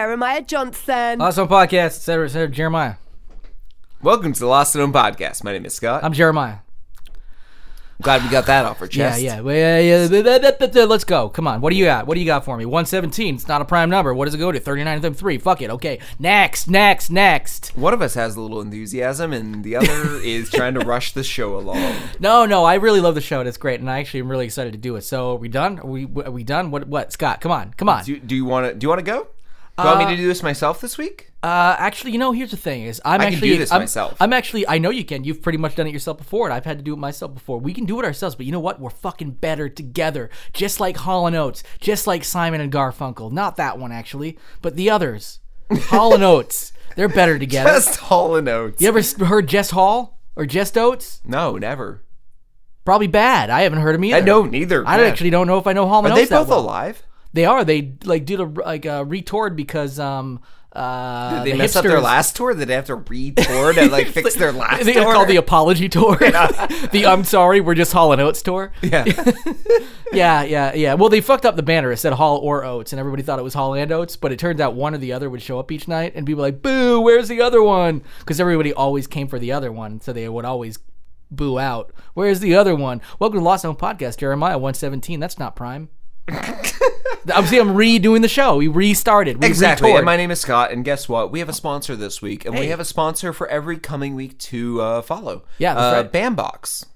Jeremiah Johnson. Awesome podcast, Sarah, Sarah, Jeremiah. Welcome to the Lost At Home podcast. My name is Scott. I'm I'm Jeremiah. glad we got that off our Yeah, chest. yeah, well, yeah, yeah. th- th- th- th- th- Let's go. Come on. What do you got? What do you got for me? 117. It's not a prime number. What does it go to? 39 and 3. Fuck it. Okay. Next, next, next. One of us has a little enthusiasm, and the other is trying to rush the show along. No, no. I really love the show. and It's great, and I actually am really excited to do it. So, are we done? Are we are we done? What? What? Scott, come on, come on. Do, do you want to? Do you want to go? Do you want me to do this myself this week? Uh, actually, you know, here's the thing: is I'm I can actually do this I'm, myself. I'm actually I know you can. You've pretty much done it yourself before, and I've had to do it myself before. We can do it ourselves, but you know what? We're fucking better together. Just like Hall and Oates, just like Simon and Garfunkel. Not that one actually, but the others. Hall and Oates, they're better together. Just Hall and Oates. you ever heard Jess Hall or Jess Oates? No, never. Probably bad. I haven't heard them either. I know neither. I man. actually don't know if I know Hall and Are they Oates that both well. alive? They are. They like did a like a retoured because um uh Did they the mess up their last tour? Did they have to re-tour to like fix their last think tour? it's called the apology tour. the I'm sorry, we're just Hall and Oates tour. yeah. Yeah, yeah, yeah. Well, they fucked up the banner. It said Hall or Oates, and everybody thought it was Hall and Oates. But it turns out one or the other would show up each night, and people were like, "Boo! Where's the other one?" Because everybody always came for the other one, so they would always boo out. Where's the other one? Welcome to Lost Home Podcast, Jeremiah one seventeen. That's not Prime. I'm see. I'm redoing the show. We restarted. We Exactly. retoured. And my name is Scott, and guess what? We have a sponsor this week, and we have a sponsor for every coming week to uh, follow. Yeah, that's uh, right. Bambox.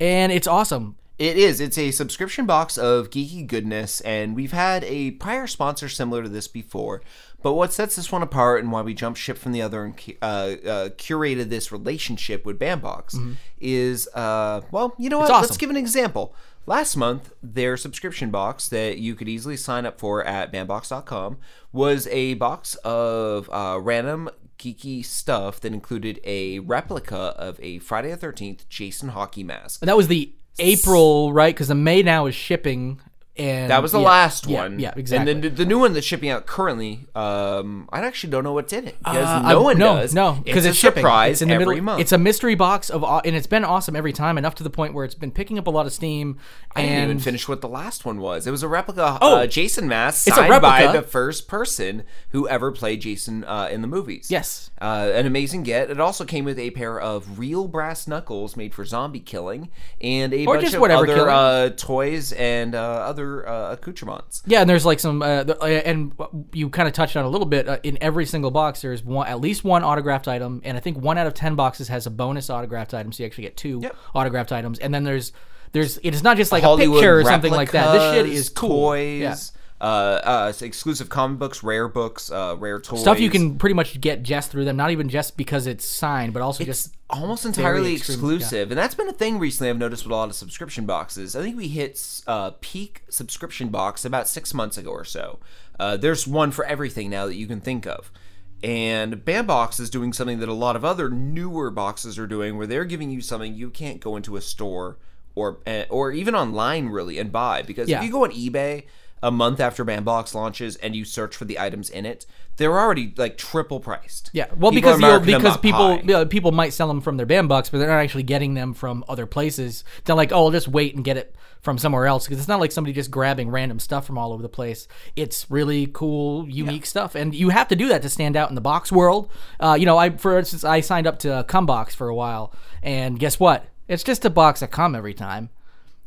and it's awesome. It is. It's a subscription box of geeky goodness, and we've had a prior sponsor similar to this before. But what sets this one apart and why we jumped ship from the other and uh, uh, curated this relationship with Bambox is, uh, well, you know what? Let's give an example. Last month, their subscription box that you could easily sign up for at bambox.com was a box of uh, random geeky stuff that included a replica of a Friday the 13th Jason hockey mask. And that was the April, right? Because the May now is shipping, and That was the yeah, last yeah, one. Yeah, exactly. And then the new one that's shipping out currently, um, I actually don't know what's in it because Uh, no I- one no, does. No, because it's, it's, a shipping. surprise It's in the every middle. month. It's a mystery box of, and it's been awesome every time, enough to the point where it's been picking up a lot of steam. I didn't even and finish what the last one was. It was a replica Oh, uh, Jason mask it's a signed by the first person who ever played Jason uh, in the movies. yes, Uh, an amazing get. It also came with a pair of real brass knuckles made for zombie killing and a Or bunch of other uh, toys and uh, other uh, accoutrements. yeah, and there's like some, uh, the, uh, and you kind of touched on a little bit. Uh, in every single box, there's one, at least one autographed item, and I think one out of ten boxes has a bonus autographed item, so you actually get two Yep. autographed items. And then there's, there's, it's not just like Hollywood a picture or something like that. This shit is cool. toys, Yeah. Uh, uh, exclusive comic books, rare books, uh, rare toys, Stuff you can pretty much get just through them, not even just because it's signed, but also It's just almost entirely extreme- exclusive, and that's been a thing recently. I've noticed with a lot of subscription boxes. I think we hit uh, peak subscription box about six months ago or so. Uh, there's one for everything now that you can think of. And Bambox is doing something that a lot of other newer boxes are doing, where they're giving you something you can't go into a store or uh, or even online really and buy because Yeah. if you go on eBay a month after Bambox launches and you search for the items in it, they're already like triple priced. Yeah, well, People because because people high. yeah, people might sell them from their Bambox, but they're not actually getting them from other places. They're like, oh, I'll just wait and get it from somewhere else because it's not like somebody just grabbing random stuff from all over the place. It's really cool, unique stuff, and you have to do that to stand out in the box world. Uh, you know, I for instance, I signed up to Cumbox for a while, and guess what? It's just a box of cum every time.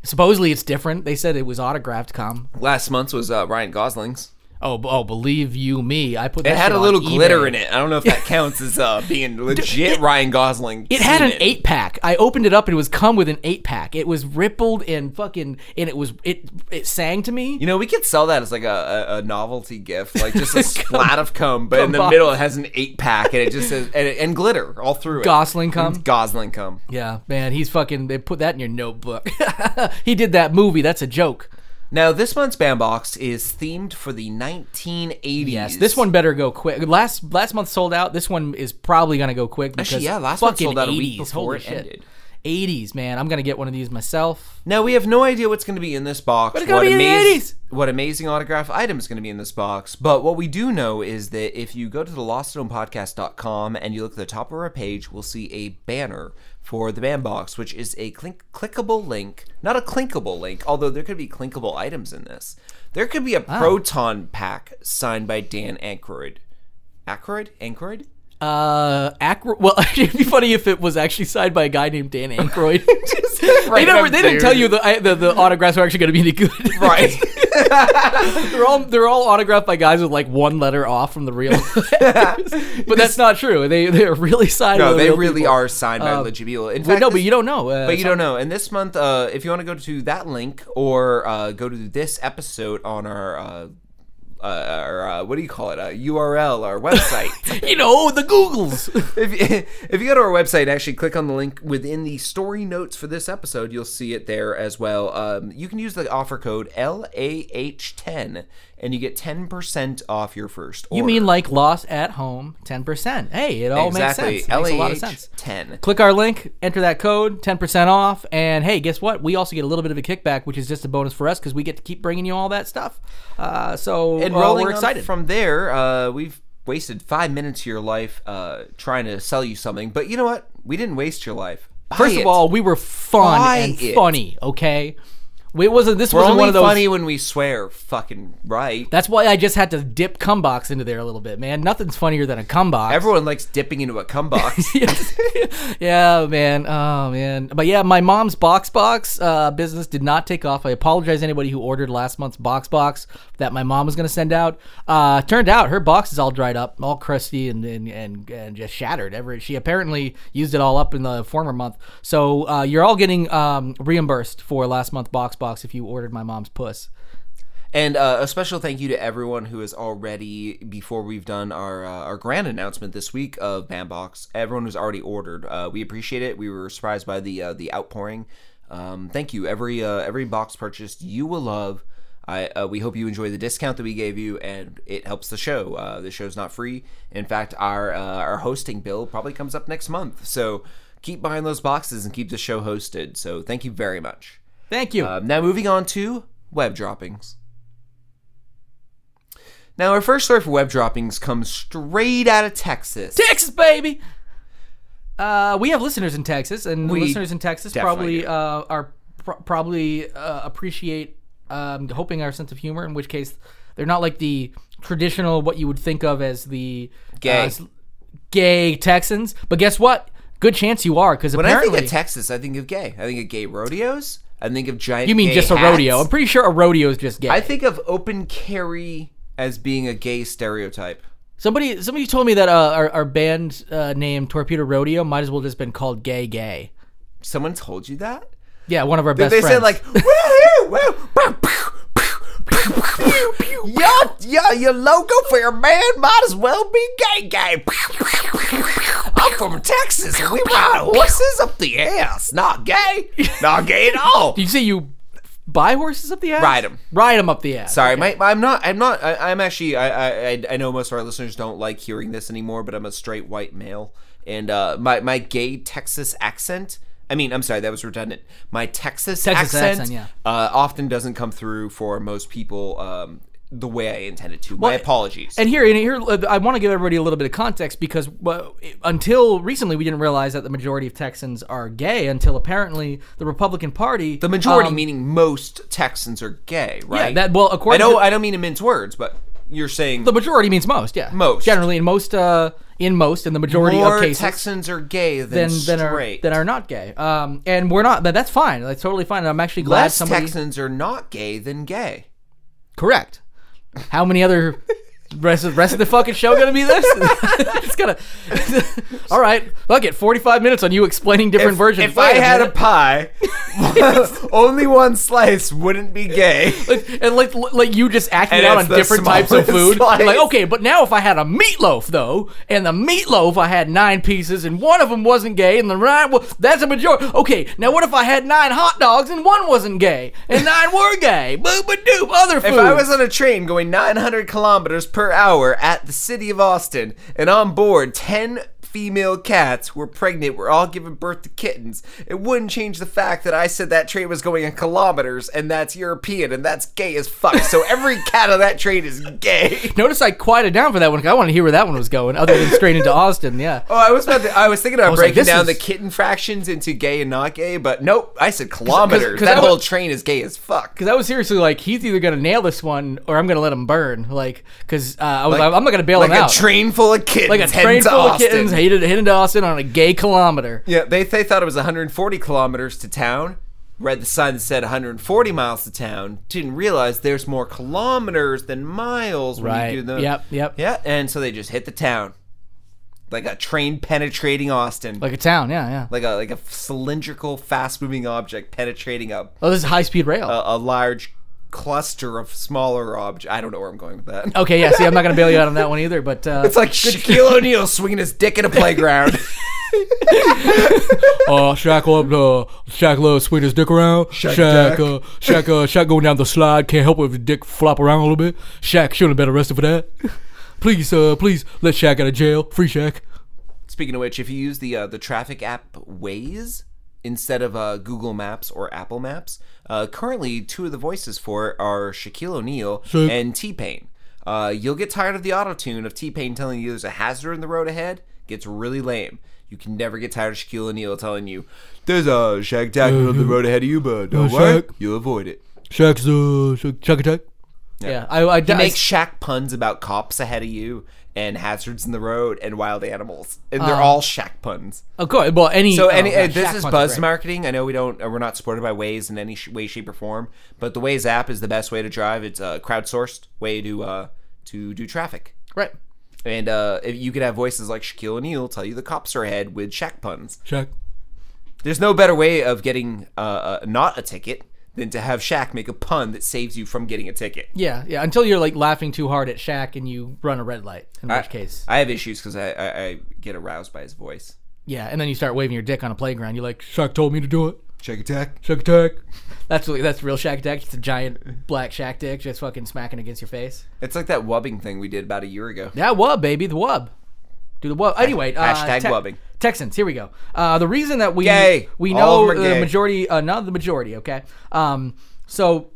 Supposedly it's different. They said it was autographed cum. Last month's was uh, Ryan Gosling's. Oh, oh, believe you me, I put that It had a little glitter eBay. in it. I don't know if that counts as uh, being legit Ryan Gosling. It had an eight pack. I opened it up and it was come with an eight pack. It was rippled and fucking and it was it it sang to me. You know, we could sell that as like a, a, a novelty gift, like just a splat of cum, but in the Cum middle it has an eight pack and it just says and, and glitter all through it. Gosling cum? Gosling cum. Yeah, man, he's fucking. They put that in your notebook. he did that movie. That's a joke. Now, this month's Bambox is themed for the 1980s. Yes, this one better go quick. Last last month sold out. This one is probably gonna go quick because Actually, yeah, last month sold out a week before it ended. 80s, man. I'm gonna get one of these myself. Now we have no idea what's going to be in this box. But it's gonna what be in the 80s. what amazing autograph item is going to be in this box, but what we do know is that if you go to the lostathomepodcast.com and you look at the top of our page, we'll see a banner for the Bambox, which is a clink- clickable link, not a clinkable link, although there could be clinkable items in this. There could be a ah. proton pack signed by Dan Aykroyd. Aykroyd? Aykroyd? Uh, Acro- well, it'd be funny if it was actually signed by a guy named Dan Aykroyd. they, never, they didn't tell you the, I- the the autographs are actually going to be any good. Right. they're all they're all autographed by guys with like one letter off from the real. but that's not true. They they're really signed. no, they real really people. are signed by Uh, legit people. In fact, no, but you don't know. Uh, But you don't know. And this month, uh, if you want to go to that link or uh, go to this episode on our, uh, our uh, what do you call it? A URL, our website. You know the Googles. if, you, if you go to our website actually click on the link within the story notes for this episode, you'll see it there as well. Um, you can use the offer code LAH10 and you get 10% off your first order. you mean like lost at home ten percent? Hey, it all exactly. makes sense. It makes a lot of sense. 10. Click our link, enter that code, 10% off, and hey, guess what? We also get a little bit of a kickback, which is just a bonus for us because we get to keep bringing you all that stuff. Uh, so and uh, we're excited. from there uh, we've wasted five minutes of your life uh, trying to sell you something but you know what we didn't waste your life Buy First it. of all, we were fun Buy and it. funny. Okay, it wasn't. This we're wasn't only one of those. funny when we swear fucking right That's why I just had to dip cum box into there a little bit, man. Nothing's funnier than a cum box. everyone likes dipping into a cum box Yes. yeah, man. Oh, man. But yeah, my mom's box box uh, business did not take off. I apologize to anybody who ordered last month's box box that my mom was going to send out. Uh, turned out her box is all dried up, all crusty and and, and, and just shattered. Ever she apparently used it all up in the former month. So uh, you're all getting um, reimbursed for last month's box box if you ordered my mom's puss. And uh, a special thank you to everyone who has already, before we've done our uh, our grand announcement this week of Bambox, everyone who's already ordered. Uh, we appreciate it. We were surprised by the uh, the outpouring. Um, thank you. Every uh, every box purchased, you will love. I uh, we hope you enjoy the discount that we gave you, and it helps the show. Uh, the show's not free. In fact, our uh, our hosting bill probably comes up next month. So keep buying those boxes and keep the show hosted. So thank you very much. Thank you. Uh, now moving on to web droppings. Now our first story for web droppings comes straight out of Texas. Texas, baby. Uh, we have listeners in Texas, and the We listeners in Texas definitely probably do. uh, are pr- probably uh, appreciate um, hoping our sense of humor. In which case, they're not like the traditional what you would think of as the Gay. uh, s- gay Texans. But guess what? Good chance you are because when I apparently think of Texas, I think of gay. I think of gay rodeos. I think of giant. you mean just a hats. rodeo. I'm pretty sure a rodeo is just gay. I think of open carry as being a gay stereotype. somebody somebody told me that uh, our, our band uh, name Torpedo Rodeo might as well just been called Gay Gay. Someone told you that? Yeah, one of our best they friends. said like, woo, yeah, yeah, your logo for your band might as well be gay gay. From Texas and we ride horses up the ass. Not gay. Not gay at all. Did you say you buy horses up the ass? Ride 'em. Ride them up the ass. Sorry, my, I'm not. I'm not. I, I'm actually. I, I. I- I know most of our listeners don't like hearing this anymore, but I'm a straight white male, and uh, my my gay Texas accent. I mean, I'm sorry, that was redundant. My Texas, Texas accent, accent, yeah. uh, often doesn't come through for most people um, the way I intended to. My apologies. And here, and here, I want to give everybody a little bit of context because well, until recently, we didn't realize that the majority of Texans are gay. Until apparently, the Republican Party, the majority, um, meaning most Texans, are gay, yeah, right? that well, I according don't. to I don't mean to mince words, but you're saying the majority means most, yeah, Most. generally in most, uh, in most, in the majority more of cases. Texans are gay than, than, than are than are not gay, um, and we're not. But that's fine. That's totally fine. And I'm actually glad Less somebody Texans are not gay than gay. Correct. How many other rest of, rest of the fucking show gonna be this? it's gonna. all right, fuck it. Forty-five minutes on you explaining different versions. If I Wait had a minute. pie, only one slice wouldn't be gay. and like like you just acting And out it's on the different types of smallest food. Like okay, but now if I had a meatloaf though, and the meatloaf I had nine pieces, and one of them wasn't gay, and the right, well, that's a majority. Okay, now what if I had nine hot dogs and one wasn't gay, and nine were gay? Boop a doop. Other food. If I was on a train going 900 kilometers per hour at the city of Austin, and on board 10 female cats were pregnant, were all giving birth to kittens, it wouldn't change the fact that I said that train was going in kilometers, and that's European, and that's gay as fuck. So every cat on that train is gay. Notice I quieted down for that one. 'cause I want to hear where that one was going, other than straight into Austin. Yeah. Oh, I was about to, I was thinking about was breaking this down is- the kitten fractions into gay and not gay, but nope, I said kilometers. 'cause that I whole was- train is gay as fuck. Because I was seriously like, he's either gonna nail this one or I'm gonna let him burn. Like, because uh, I was, Like- I'm not gonna bail Like him a train full of kittens. like a train full of Kittens headed heading to Austin on a gay kilometer. Yeah, they, they thought it was 140 kilometers to town. Read the sign that said 140 miles to town. Didn't realize there's more kilometers than miles when Right. you do the. Yep. Yep. Yeah, and so they just hit the town, like a train penetrating Austin, like, a town. Yeah. Yeah. Like a like a cylindrical, fast-moving object penetrating a Oh, this is high speed rail. a, a large cluster of smaller objects. I don't know where I'm going with that. okay. Yeah. See, I'm not gonna bail you out on that one either. But uh, It's like Shaquille O'Neal swinging his dick in a playground. uh, Shaq up, uh, Shaq loves swing his dick around. Shaq Shaq, Jack. uh, Shaq, uh, Shaq going down the slide. Can't help it if his dick flop around a little bit. Shaq shouldn't have been arrested for that. please, uh, please let Shaq out of jail. Free Shaq. Speaking of which, if you use the uh, the traffic app Waze instead of uh, Google Maps or Apple Maps, uh, currently two of the voices for it are Shaquille O'Neal Shaq. and T Pain. Uh, you'll get tired of the auto tune of T Pain telling you there's a hazard in the road ahead. Gets really lame. You can never get tired of Shaquille O'Neal telling you there's a Shaq Tack on the road ahead of you, but don't Uh, worry, you'll avoid it. Shaq's uh, Shaq, Shaq attack. Yeah, I, I, He I, makes Shaq puns about cops ahead of you and hazards in the road and wild animals, and they're Uh, all Shaq puns. of course. Well, any. So oh, any yeah, uh, this is buzz marketing. I know we don't uh, we're not supported by Waze in any sh- way, shape, or form, but the Waze app is the best way to drive. It's a crowdsourced way to uh, to do traffic, Right. and uh, you could have voices like Shaquille O'Neal tell you the cops are ahead with Shaq puns. Shaq. There's no better way of getting uh, uh, not a ticket than to have Shaq make a pun that saves you from getting a ticket. Yeah, yeah. Until you're like laughing too hard at Shaq and you run a red light. In which case, I have issues because I, I, I get aroused by his voice. yeah. And then you start waving your dick on a playground. You're like, Shaq told me to do it. Shaq attack. Shaq attack. That's really that's real Shaq attack. It's a giant black Shaq dick just fucking smacking against your face. It's like that wubbing thing we did about a year ago. Yeah, wub baby, the wub. Do the wub. Anyway, uh, Hashtag wubbing. Texans. Here we go. Uh, the reason that we Gay. we know the majority, uh, not the majority. Okay. Um, so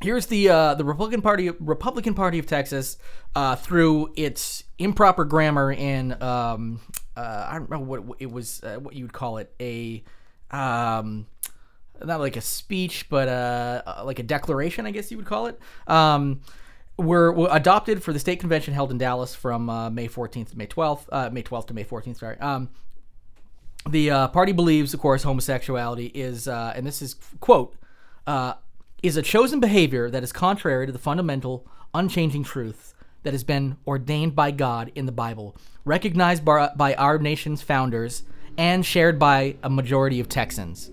here's the uh, the Republican Party Republican Party of Texas uh, through its improper grammar and um, uh, I don't know what it was uh, what you would call it a um, not like a speech but uh, uh, like a declaration I guess you would call it um, were, were adopted for the state convention held in Dallas from uh, May 14th to May 12th uh, May 12th to May 14th sorry um, the uh, party believes, of course, homosexuality is, uh, and this is quote, uh, is a chosen behavior that is contrary to the fundamental, unchanging truth that has been ordained by God in the Bible, recognized by, by our nation's founders, and shared by a majority of Texans.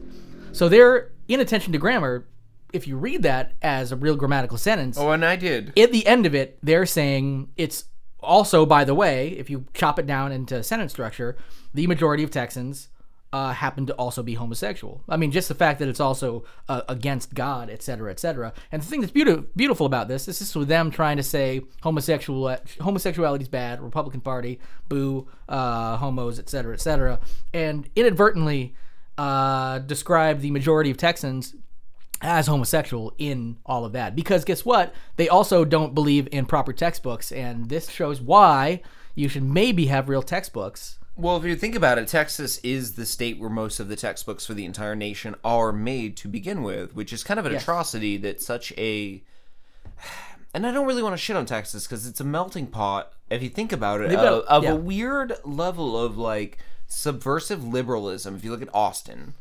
So their inattention to grammar, if you read that as a real grammatical sentence, Oh, and I did. at the end of it, they're saying it's also, by the way, if you chop it down into sentence structure, the majority of Texans uh, happen to also be homosexual. I mean, just the fact that it's also uh, against God, et cetera, et cetera. And the thing that's beautiful, beautiful about this is this is with them trying to say homosexual homosexuality is bad, Republican Party, boo, uh, homos, et cetera, et cetera, and inadvertently uh, describe the majority of Texans as homosexual in all of that. Because guess what? They also don't believe in proper textbooks, and this shows why you should maybe have real textbooks. Well, if you think about it, Texas is the state where most of the textbooks for the entire nation are made to begin with, which is kind of an Yes. atrocity that such a. And I don't really want to shit on Texas because it's a melting pot. If you think about it, of, of yeah. a weird level of like subversive liberalism. If you look at Austin,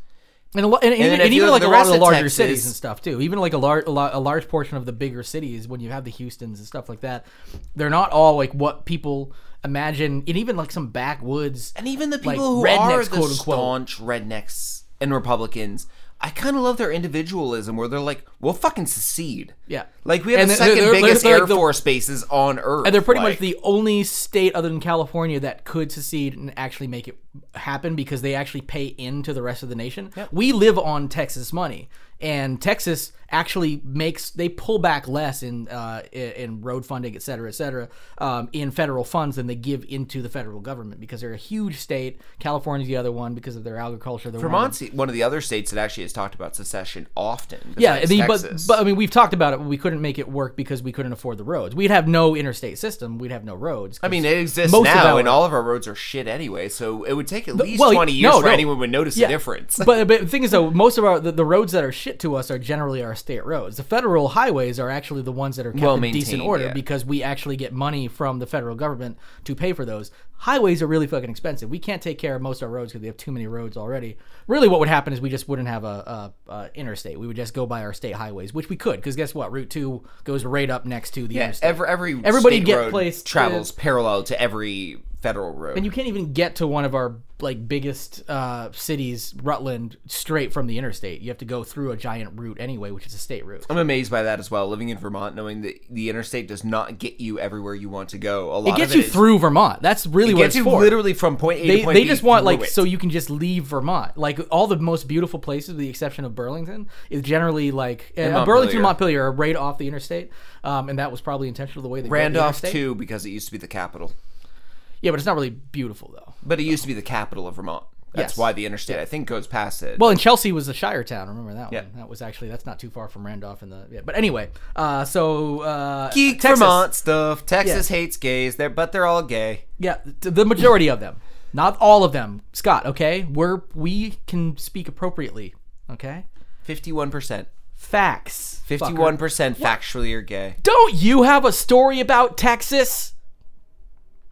And, a and, and, then and even like a lot of the larger Texas- cities and stuff too. Even like a large, a, a large portion of the bigger cities, when you have the Houston's and stuff like that, they're not all like what people imagine. And even like some backwoods. and even the Like people who rednecks, are the quote unquote. staunch rednecks and Republicans, I kind of love their individualism, where they're like, "We'll fucking secede." Yeah. Like we have And the they're- 2nd they're- biggest they're like air the- force bases on Earth, And they're pretty like- much the only state other than California that could secede and actually make it happen because they actually pay into the rest of the nation. We live on Texas money, and Texas actually makes they pull back less in uh, in, road funding, et cetera, et cetera, um, in federal funds than they give into the federal government because they're a huge state. California's the other one because of their agriculture. They're one of Vermont's one of the other states that actually has talked about secession often. yeah, besides I mean, but, but I mean, we've talked about it. but We couldn't make it work because we couldn't afford the roads. We'd have no interstate system. We'd have no roads. I mean, it exists now, our- and all of our roads are shit anyway. So it would take at least well, twenty years no, for no. anyone would notice Yeah, a difference. but, but the thing is, though, most of our the, the roads that are shit to us are generally our state roads. The federal highways are actually the ones that are kept Well in decent order yeah. because we actually get money from the federal government to pay for those. Highways are really fucking expensive. We can't take care of most of our roads because we have too many roads already. Really, what would happen is we just wouldn't have a, a, a interstate. We would just go by our state highways, which we could because guess what? Route two goes right up next to the yeah, interstate. every every Everybody state get placed, uh, travels parallel to every federal road. and you can't even get to one of our like biggest uh, cities, Rutland, straight from the interstate. You have to go through a giant route anyway, which is a state route. I'm amazed by that as well. Living in Vermont, knowing that the interstate does not get you everywhere you want to go. A lot It gets of you is- through Vermont. That's really It what gets it's you for. literally from point A they to point they B just want like it. so you can just leave Vermont. Like all the most beautiful places, with the exception of Burlington, is generally like uh, Montpelier. Burlington Montpelier are right off the interstate, um, and that was probably intentional the way they built the Randolph too, because it used to be the capital. Yeah, but it's not really beautiful though. But it used to be the capital of Vermont. That's Yes. why the interstate, I think, goes past it. Well, and Chelsea was a Shire town. Remember that Yeah. one? That was actually that's not too far from Randolph and the. Yeah. But anyway, uh, so uh, geek Texas, Vermont stuff. Texas Yeah. hates gays, they're, but they're all gay. Yeah, the majority of them, not all of them. Scott, okay, we're we can speak appropriately. Okay, Fifty-one percent. facts. Fifty-one percent factually are gay. Don't you have a story about Texas?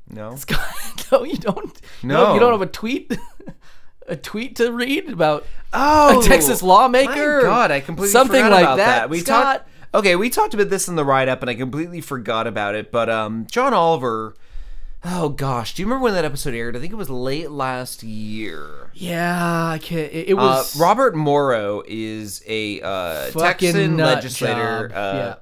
No. no, you don't. No. you don't have a tweet. a tweet to read about Oh, a Texas lawmaker. My God, I completely something forgot like about that. We Scott. talked. Okay, we talked about this in the write up, and I completely forgot about it. But um, John Oliver. Oh gosh, do you remember when that episode aired? I think it was late last year. Yeah, I can't. It, it Uh, was Robert Morrow is a uh, Texan legislator. Uh, yeah.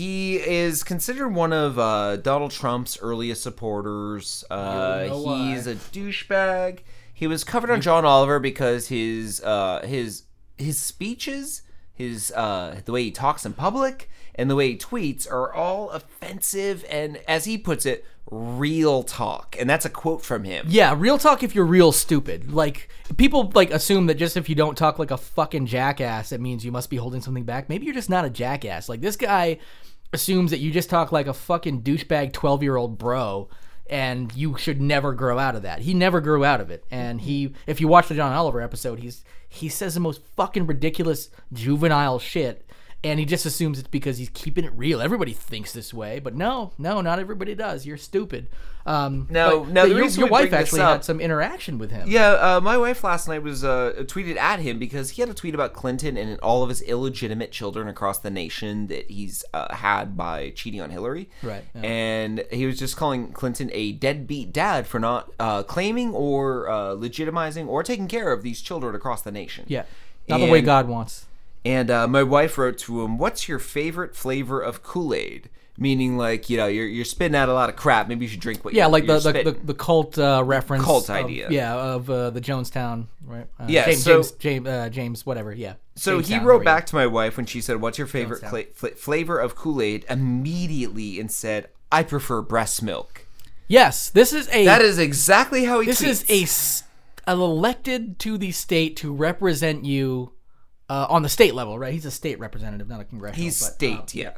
He is considered one of uh, Donald Trump's earliest supporters. Uh, know why. he's a douchebag. He was covered on John Oliver because his uh, his his speeches, his uh, the way he talks in public, and the way he tweets are all offensive and, as he puts it, real talk. And that's a quote from him. Yeah, real talk if you're real stupid. Like people like assume that just if you don't talk like a fucking jackass, it means you must be holding something back. Maybe you're just not a jackass. Like this guy assumes that you just talk like a fucking douchebag 12-year-old bro and you should never grow out of that. He never grew out of it. And he if you watch the John Oliver episode, he's he says the most fucking ridiculous juvenile shit and he just assumes it's because he's keeping it real. Everybody thinks this way, but no, no, not everybody does. You're stupid. Um, No, no, your, your wife actually had some interaction with him. Yeah, uh, my wife last night was uh, tweeted at him because he had a tweet about Clinton and all of his illegitimate children across the nation that he's uh, had by cheating on Hillary. Right, yeah. And he was just calling Clinton a deadbeat dad for not uh, claiming or uh, legitimizing or taking care of these children across the nation. yeah, not the way God wants. And uh, my wife wrote to him, "What's your favorite flavor of Kool Aid?" Meaning, like you know, you're you're spitting out a lot of crap. Maybe you should drink what. Yeah, like the the, the, the cult uh, reference. Cult of- idea. Yeah, of uh, the Jonestown, right? Uh, Yeah, James, so- James, James, uh, James, whatever. Yeah. So he wrote back to my wife when she said, "What's your favorite Jonestown. cla fla- flavor of Kool Aid?" Immediately and said, "I prefer breast milk." Yes, this is a. That is exactly how he. this is a, a s- a elected to the state to represent you uh, on the state level, right? He's a state representative, not a congressional. He's but, state, yeah.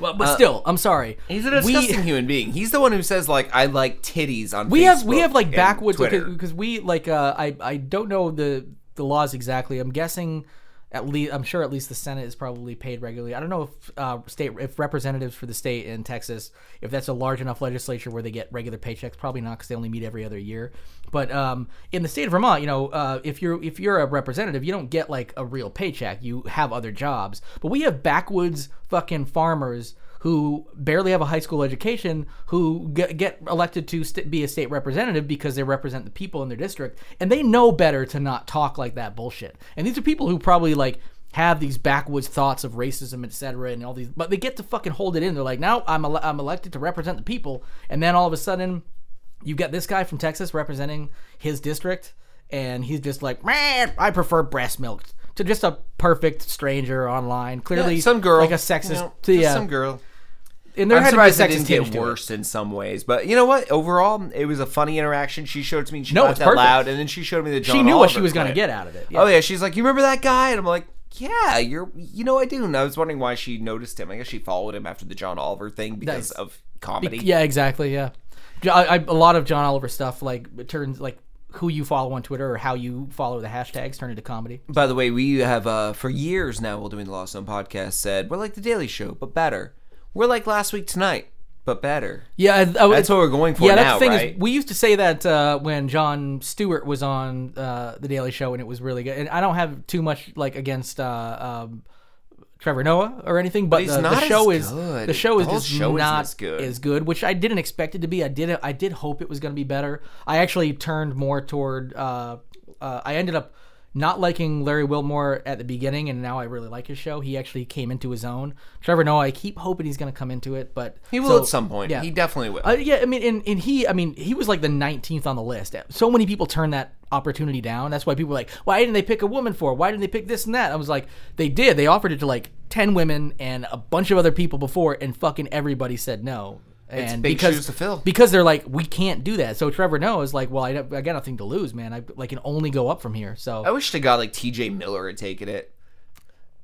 But, but still, I'm sorry. He's a We- disgusting human being. He's the one who says like, "I like titties" on. we have we Facebook have like and backwoods Twitter. because we like uh, I I don't know the the laws exactly. I'm guessing at least I'm sure at least the Senate is probably paid regularly. I don't know if uh, state if representatives for the state in Texas if that's a large enough legislature where they get regular paychecks. Probably not because they only meet every other year. But um, in the state of Vermont, you know, uh, if you're if you're a representative, you don't get like a real paycheck. You have other jobs. But we have backwoods fucking farmers who barely have a high school education who get, get elected to st- be a state representative because they represent the people in their district and they know better to not talk like that bullshit and these are people who probably like have these backwoods thoughts of racism etc and all these but they get to fucking hold it in they're like now i'm, ele- I'm elected to represent the people and then all of a sudden you've got this guy from Texas representing his district, and he's just like, man, I prefer breast milk to just a perfect stranger online. Clearly, Yeah, some girl, like a sexist, you know, to, yeah. some girl. And there I'm had to be a surprised it didn't get worse in some ways, but you know what? Overall, it was a funny interaction. She showed it to me. And she No, laughed it's out loud, and then she showed me the John She knew what she was going to get out of it. Yeah. Oh yeah, she's like, you remember that guy? And I'm like, yeah, you're. You know, I do. And I was wondering why she noticed him. I guess she followed him after the John Oliver thing because of comedy. Yeah, exactly. Yeah, I, I, a lot of John Oliver stuff like turns like who you follow on Twitter or how you follow the hashtags turn into comedy. By the way, we have uh, for years now while doing the Lost Zone podcast said we're like the Daily Show, but better. We're like last week tonight, but better. Yeah, I- I- That's what we're going for yeah, now, that's the thing right? is we used to say that uh, when Jon Stewart was on uh, the Daily Show and it was really good. And I don't have too much like against uh, um, Trevor Noah or anything, but, he's the, the show is good. the show is The just show not as good. as good, which I didn't expect it to be. I did I did hope it was going to be better. I actually turned more toward. Uh, uh, I ended up not liking Larry Wilmore at the beginning, and now I really like his show. He actually came into his own. Trevor Noah, I keep hoping he's going to come into it, but He will so- at some point. Yeah, He definitely will. uh, yeah, I mean, and, and he, I mean, he was like the 19th on the list. So many people turned that opportunity down. That's why people were like, why didn't they pick a woman for? it? Why didn't they pick this and that? I was like, they did. They offered it to like 10 women and a bunch of other people before, and fucking everybody said no. It's And big because, shoes to fill. Because they're like, we can't do that. So Trevor Noah is like, well, I, I got nothing to lose, man. I like can only go up from here. So I wish the guy like T.J. Miller had taken it.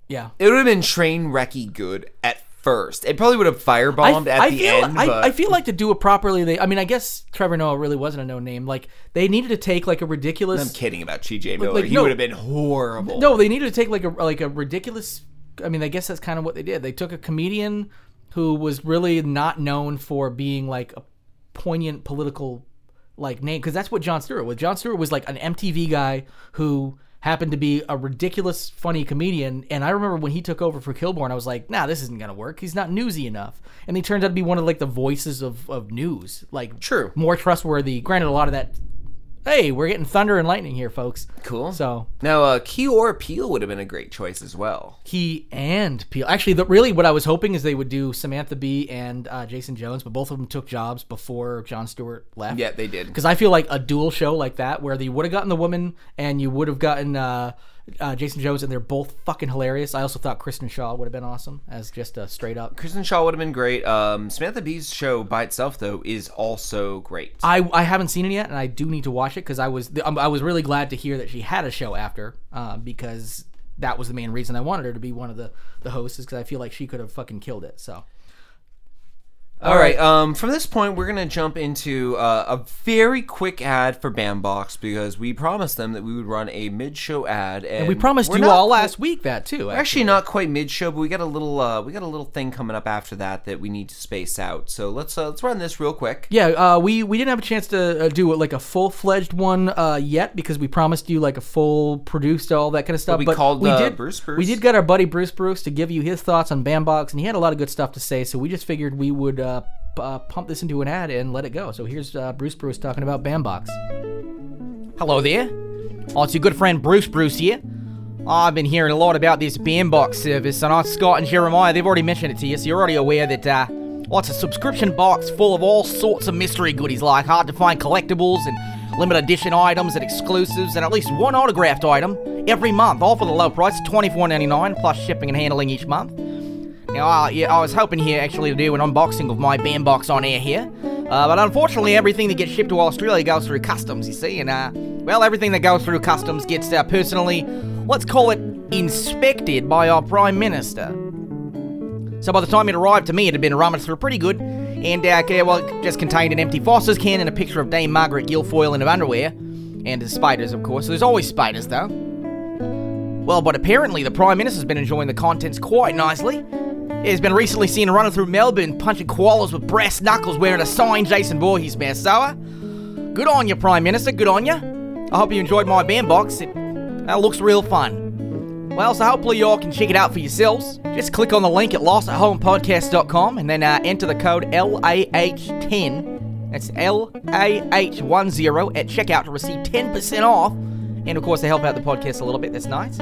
yeah. It would have been train wrecky good at first. It probably would have firebombed at the feel, end. I, I feel like to do it properly, they. I mean, I guess Trevor Noah really wasn't a no name. Like they needed to take like a ridiculous. I'm kidding about T.J. Miller. like, he no. would have been horrible. No, they needed to take like a like a ridiculous. I mean, I guess that's kind of what they did. They took a comedian who was really not known for being like a poignant political like name because that's what Jon Stewart was. Jon Stewart was like an MTV guy who happened to be a ridiculous funny comedian and I remember when he took over for Kilborn I was like nah this isn't gonna work he's not newsy enough and he turned out to be one of like the voices of, of news like True. more trustworthy granted a lot of that hey we're getting thunder and lightning here folks Cool. so now, uh, Key or Peele would have been a great choice as well. Key and Peele. Actually, the, really, what I was hoping is they would do Samantha Bee and uh, Jason Jones, but both of them took jobs before Jon Stewart left. Yeah, they did. Because I feel like a dual show like that, where you would have gotten the woman and you would have gotten uh, uh, Jason Jones, and they're both fucking hilarious. I also thought Kristen Schaal would have been awesome as just a straight up. Kristen Schaal would have been great. Um, Samantha Bee's show by itself, though, is also great. I, I haven't seen it yet, and I do need to watch it because I was um, I was really glad to hear that she had a show after uh, because that was the main reason I wanted her to be one of the the hosts is because I feel like she could have fucking killed it. So. All right. Um, from this point, we're gonna jump into uh, a very quick ad for Bambox because we promised them that we would run a mid-show ad, and, And we promised we're you not all last week that too. Actually, Actually, not quite mid-show, but we got a little uh, we got a little thing coming up after that that we need to space out. So let's uh, let's run this real quick. yeah, uh, we we didn't have a chance to uh, do like a full fledged one uh, yet because we promised you like a full produced all that kind of stuff. we but called, we uh, did Bruce Bruce. we did get our buddy Bruce Bruce to give you his thoughts on Bambox, and he had a lot of good stuff to say. So we just figured we would uh, uh, pump this into an ad and let it go. So here's uh, Bruce Bruce talking about Bambox. Hello there. Oh, it's your good friend Bruce Bruce here. I've been hearing a lot about this Bambox service, and I, Scott and Jeremiah, they've already mentioned it to you, so you're already aware that, uh, well, it's a subscription box full of all sorts of mystery goodies like hard to find collectibles and limited edition items and exclusives, and at least one autographed item every month, all for the low price of $24.99 plus shipping and handling each month. Now, yeah, I was hoping here actually to do an unboxing of my Bambox on air here, uh, but unfortunately, everything that gets shipped to Australia goes through customs, you see, and uh, well, everything that goes through customs gets uh, personally, let's call it, inspected by our Prime Minister. So by the time it arrived to me, it had been rummaged through pretty good, and uh, well, it just contained an empty Foster's can and a picture of Dame Margaret Guilfoyle in her underwear, and the spiders, of course. There's always spiders, though. Well, but apparently the Prime Minister's been enjoying the contents quite nicely. He's been recently seen running through Melbourne punching koalas with brass knuckles wearing a signed Jason Voorhees mask. So, good on you, Prime Minister, good on you. I hope you enjoyed my Bambox. It uh, looks real fun. Well, so hopefully y'all can check it out for yourselves. Just click on the link at lostathomepodcast.com and then uh, enter the code LAH10. That's LAH10 at checkout to receive 10% off. And of course, to help out the podcast a little bit. That's nice.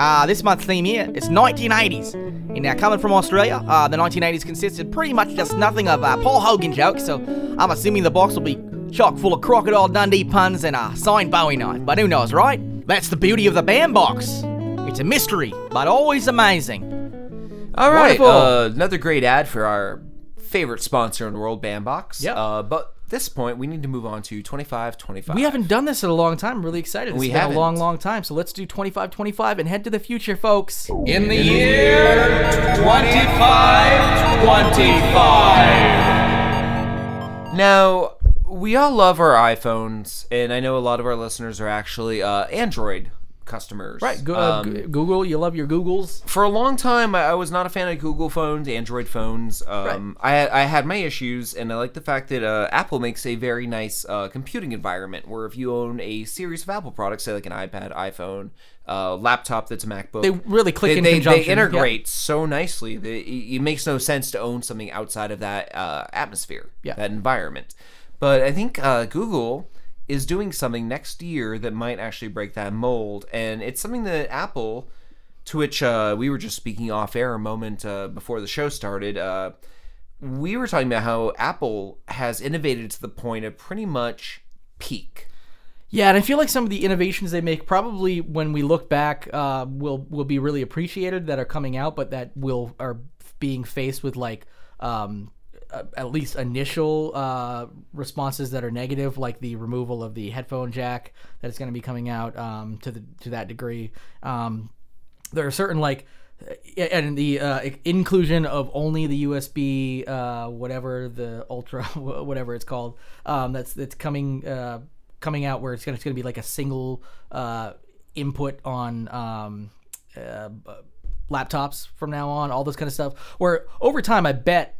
Uh, this month's theme here is 1980s. And now, coming from Australia, uh, the 1980s consisted pretty much just nothing of uh, Paul Hogan jokes. So I'm assuming the box will be chock full of Crocodile Dundee puns and a signed Bowie knife. But who knows, right? That's the beauty of the Bambox. It's a mystery, but always amazing. All right, uh, another great ad for our favorite sponsor in the world, Bambox. Yep. Uh, but this point, we need to move on to 2525. We haven't done this in a long time. I'm really excited. It's We been haven't. a long, long time. So let's do 25 25 and head to the future, folks. In the year 2525. Now, we all love our iPhones, and I know a lot of our listeners are actually uh, Android customers. Right. Go, uh, Um, Google, you love your Googles. for a long time, I I was not a fan of Google phones, Android phones. Um, I, I had my issues, and I like the fact that uh, Apple makes a very nice uh, computing environment where if you own a series of Apple products, say like an iPad, iPhone, uh, laptop that's a MacBook, They really click they, in they, conjunction. They integrate so nicely that it, it makes no sense to own something outside of that uh, atmosphere, Yeah. that environment. But I think uh, Google is doing something next year that might actually break that mold, and it's something that Apple, to which uh, we were just speaking off air a moment uh, before the show started. Uh, we were talking about how Apple has innovated to the point of pretty much peak. Yeah, and I feel like some of the innovations they make probably when we look back uh, will will be really appreciated that are coming out, but that will are being faced with like um, uh, at least initial uh, responses that are negative, like the removal of the headphone jack that is going to be coming out um, to the to that degree. Um, there are certain like and the uh, inclusion of only the USB uh, whatever the ultra whatever it's called um, that's that's coming uh, coming out where it's gonna it's gonna be like a single uh, input on um, uh, laptops from now on all this kind of stuff where over time I bet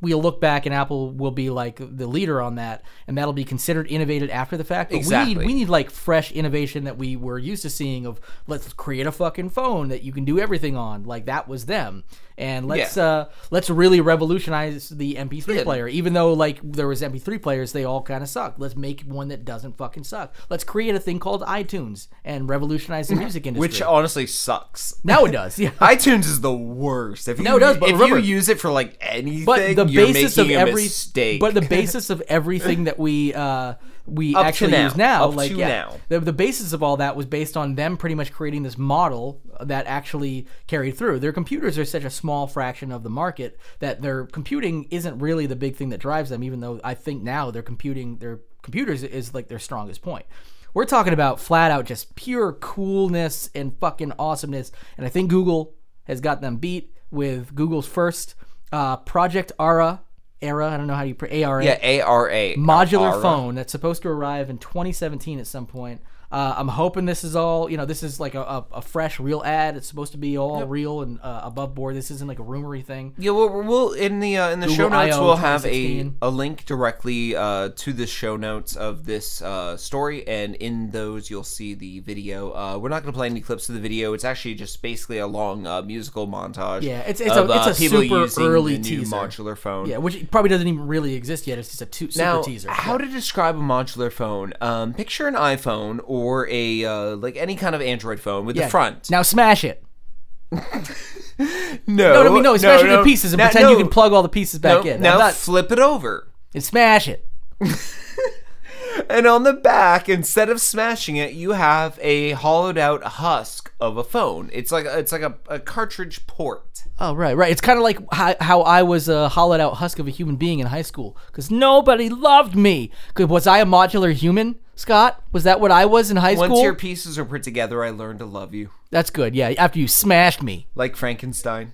we'll look back and Apple will be like the leader on that, and that'll be considered innovated after the fact. But we Exactly. need we need like fresh innovation that we were used to seeing of let's create a fucking phone that you can do everything on. Like that was them. And let's Yeah. uh let's really revolutionize the MP3 Yeah. player. Even though like there was MP3 players, they all kind of suck. Let's make one that doesn't fucking suck. Let's create a thing called iTunes and revolutionize the music industry. Which honestly sucks. now it does. Yeah. iTunes is the worst. If you, No, it does, but if remember- you use it for like anything, but the you're basis of every mistake. but the basis of everything that we uh we Up actually now. use now Up like to yeah, now. The, the basis of all that was based on them pretty much creating this model that actually carried through their computers are such a small fraction of the market that their computing isn't really the big thing that drives them even though i think now their computing their computers is like their strongest point we're talking about flat out just pure coolness and fucking awesomeness and i think google has got them beat with google's first uh, project ara era i don't know how you pr- ara yeah, A R A modular Ara. phone that's supposed to arrive in 2017 at some point. Uh, I'm hoping this is all, you know, this is like a, a, a fresh, real ad. It's supposed to be all real and uh, above board. This isn't like a rumory thing. Yeah, we'll, we'll in the uh, in the show notes we'll have a a link directly uh, to the show notes of this uh, story, and in those you'll see the video. Uh, we're not going to play any clips of the video. It's actually just basically a long uh, musical montage. Yeah, it's- it's of, a- it's a people super early teaser. modular phone. Yeah, which probably doesn't even really exist yet. It's just a tu- super Now, teaser. how Yeah. to describe a modular phone? Um, picture an iPhone or a uh, like any kind of Android phone with Yeah. the front. Now smash it. no, No, no, I mean, no, smash it into pieces and Now- pretend you no, can plug all the pieces back no, in. Now I'm not- flip it over. and smash it. And on the back, instead of smashing it, you have a hollowed out husk of a phone. It's like it's like a, a cartridge port. Oh right, right. It's kind of like how, how I was a hollowed out husk of a human being in high school because nobody loved me. 'Cause was I a modular human, Scott? Was that what I was in high Once school? Once your pieces are put together, I learned to love you, That's good. Yeah, after you smashed me, like Frankenstein.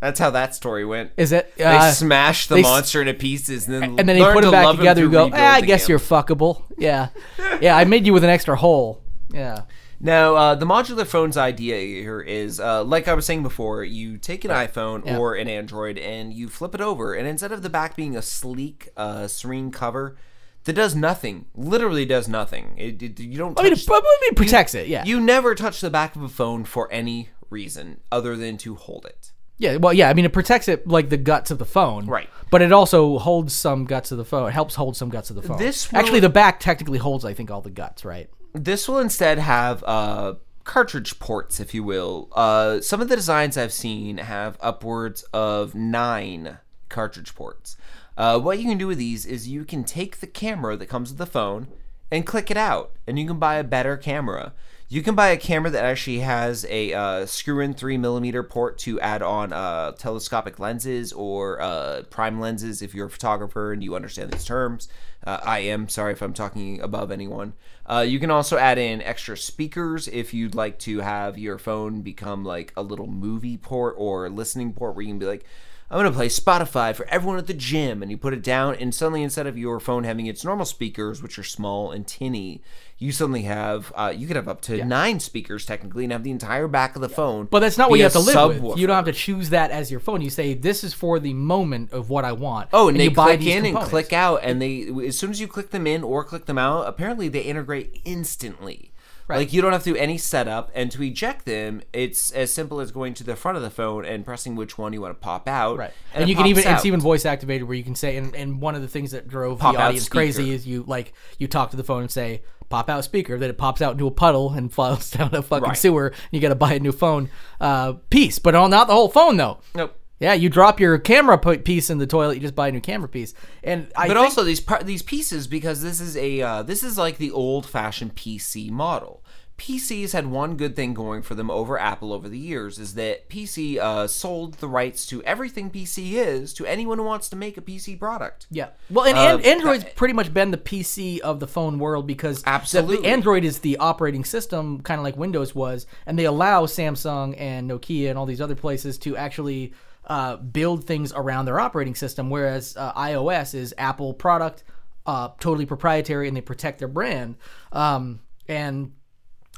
That's how that story went. is it? They Uh, smashed the they monster into pieces, and then and then they put it back together. You go, ah, I guess him. you're fuckable. Yeah, yeah. I made you with an extra hole. Yeah. Now, uh, the modular phone's idea here is, uh, like I was saying before, you take an iPhone Yeah. or an Android and you flip it over, and instead of the back being a sleek, uh, serene cover that does nothing, literally does nothing. It, it- you don't. I mean, touch- it, protects it. Yeah. you never touch the back of a phone for any reason other than to hold it. Yeah, well, yeah. I mean, it protects it like the guts of the phone, Right. But it also holds some guts of the phone. It helps hold some guts of the phone. This will- actually, the back technically holds, I think, all the guts, right? This will instead have uh, cartridge ports, if you will. Uh, some of the designs I've seen have upwards of nine cartridge ports. Uh, what you can do with these is you can take the camera that comes with the phone and click it out, and you can buy a better camera. You can buy a camera that actually has a uh, screw-in three millimeter port to add on uh, telescopic lenses or uh, prime lenses if you're a photographer and you understand these terms. Uh, I am sorry if I'm talking above anyone. Uh, you can also add in extra speakers if you'd like to have your phone become like a little movie port or listening port where you can be like, I'm going to play Spotify for everyone at the gym. And you put it down, and suddenly, instead of your phone having its normal speakers, which are small and tinny, you suddenly have, uh, you could have up to nine speakers technically and have the entire back of the phone. But that's not what you have to live with. You don't have to choose that as your phone. You say this is for the moment of what I want. Oh, and, they you click in and click out, and they as soon as you click them in or click them out, apparently they integrate instantly. Right. Like you don't have to do any setup, and to eject them, it's as simple as going to the front of the phone and pressing which one you want to pop out. Right, and, and, you can even out. it's even voice activated where you can say and, and one of the things that drove Pop the audience crazy is you like you talk to the phone and say pop out speaker that it pops out into a puddle and falls down a fucking Right. sewer and you got to buy a new phone uh, piece but all, not the whole phone though. Nope. Yeah, you drop your camera piece in the toilet, you just buy a new camera piece. And I but also these par- these pieces because this is a uh, this is like the old fashioned PC model. PCs had one good thing going for them over Apple over the years is that PC uh, sold the rights to everything PC is to anyone who wants to make a PC product. Yeah. Well, and, Uh, and Android's pretty much been the PC of the phone world because the- Absolutely. the Android is the operating system, kind of like Windows was, and they allow Samsung and Nokia and all these other places to actually uh, build things around their operating system, whereas uh, iOS is Apple product, uh, totally proprietary, and they protect their brand. Um, and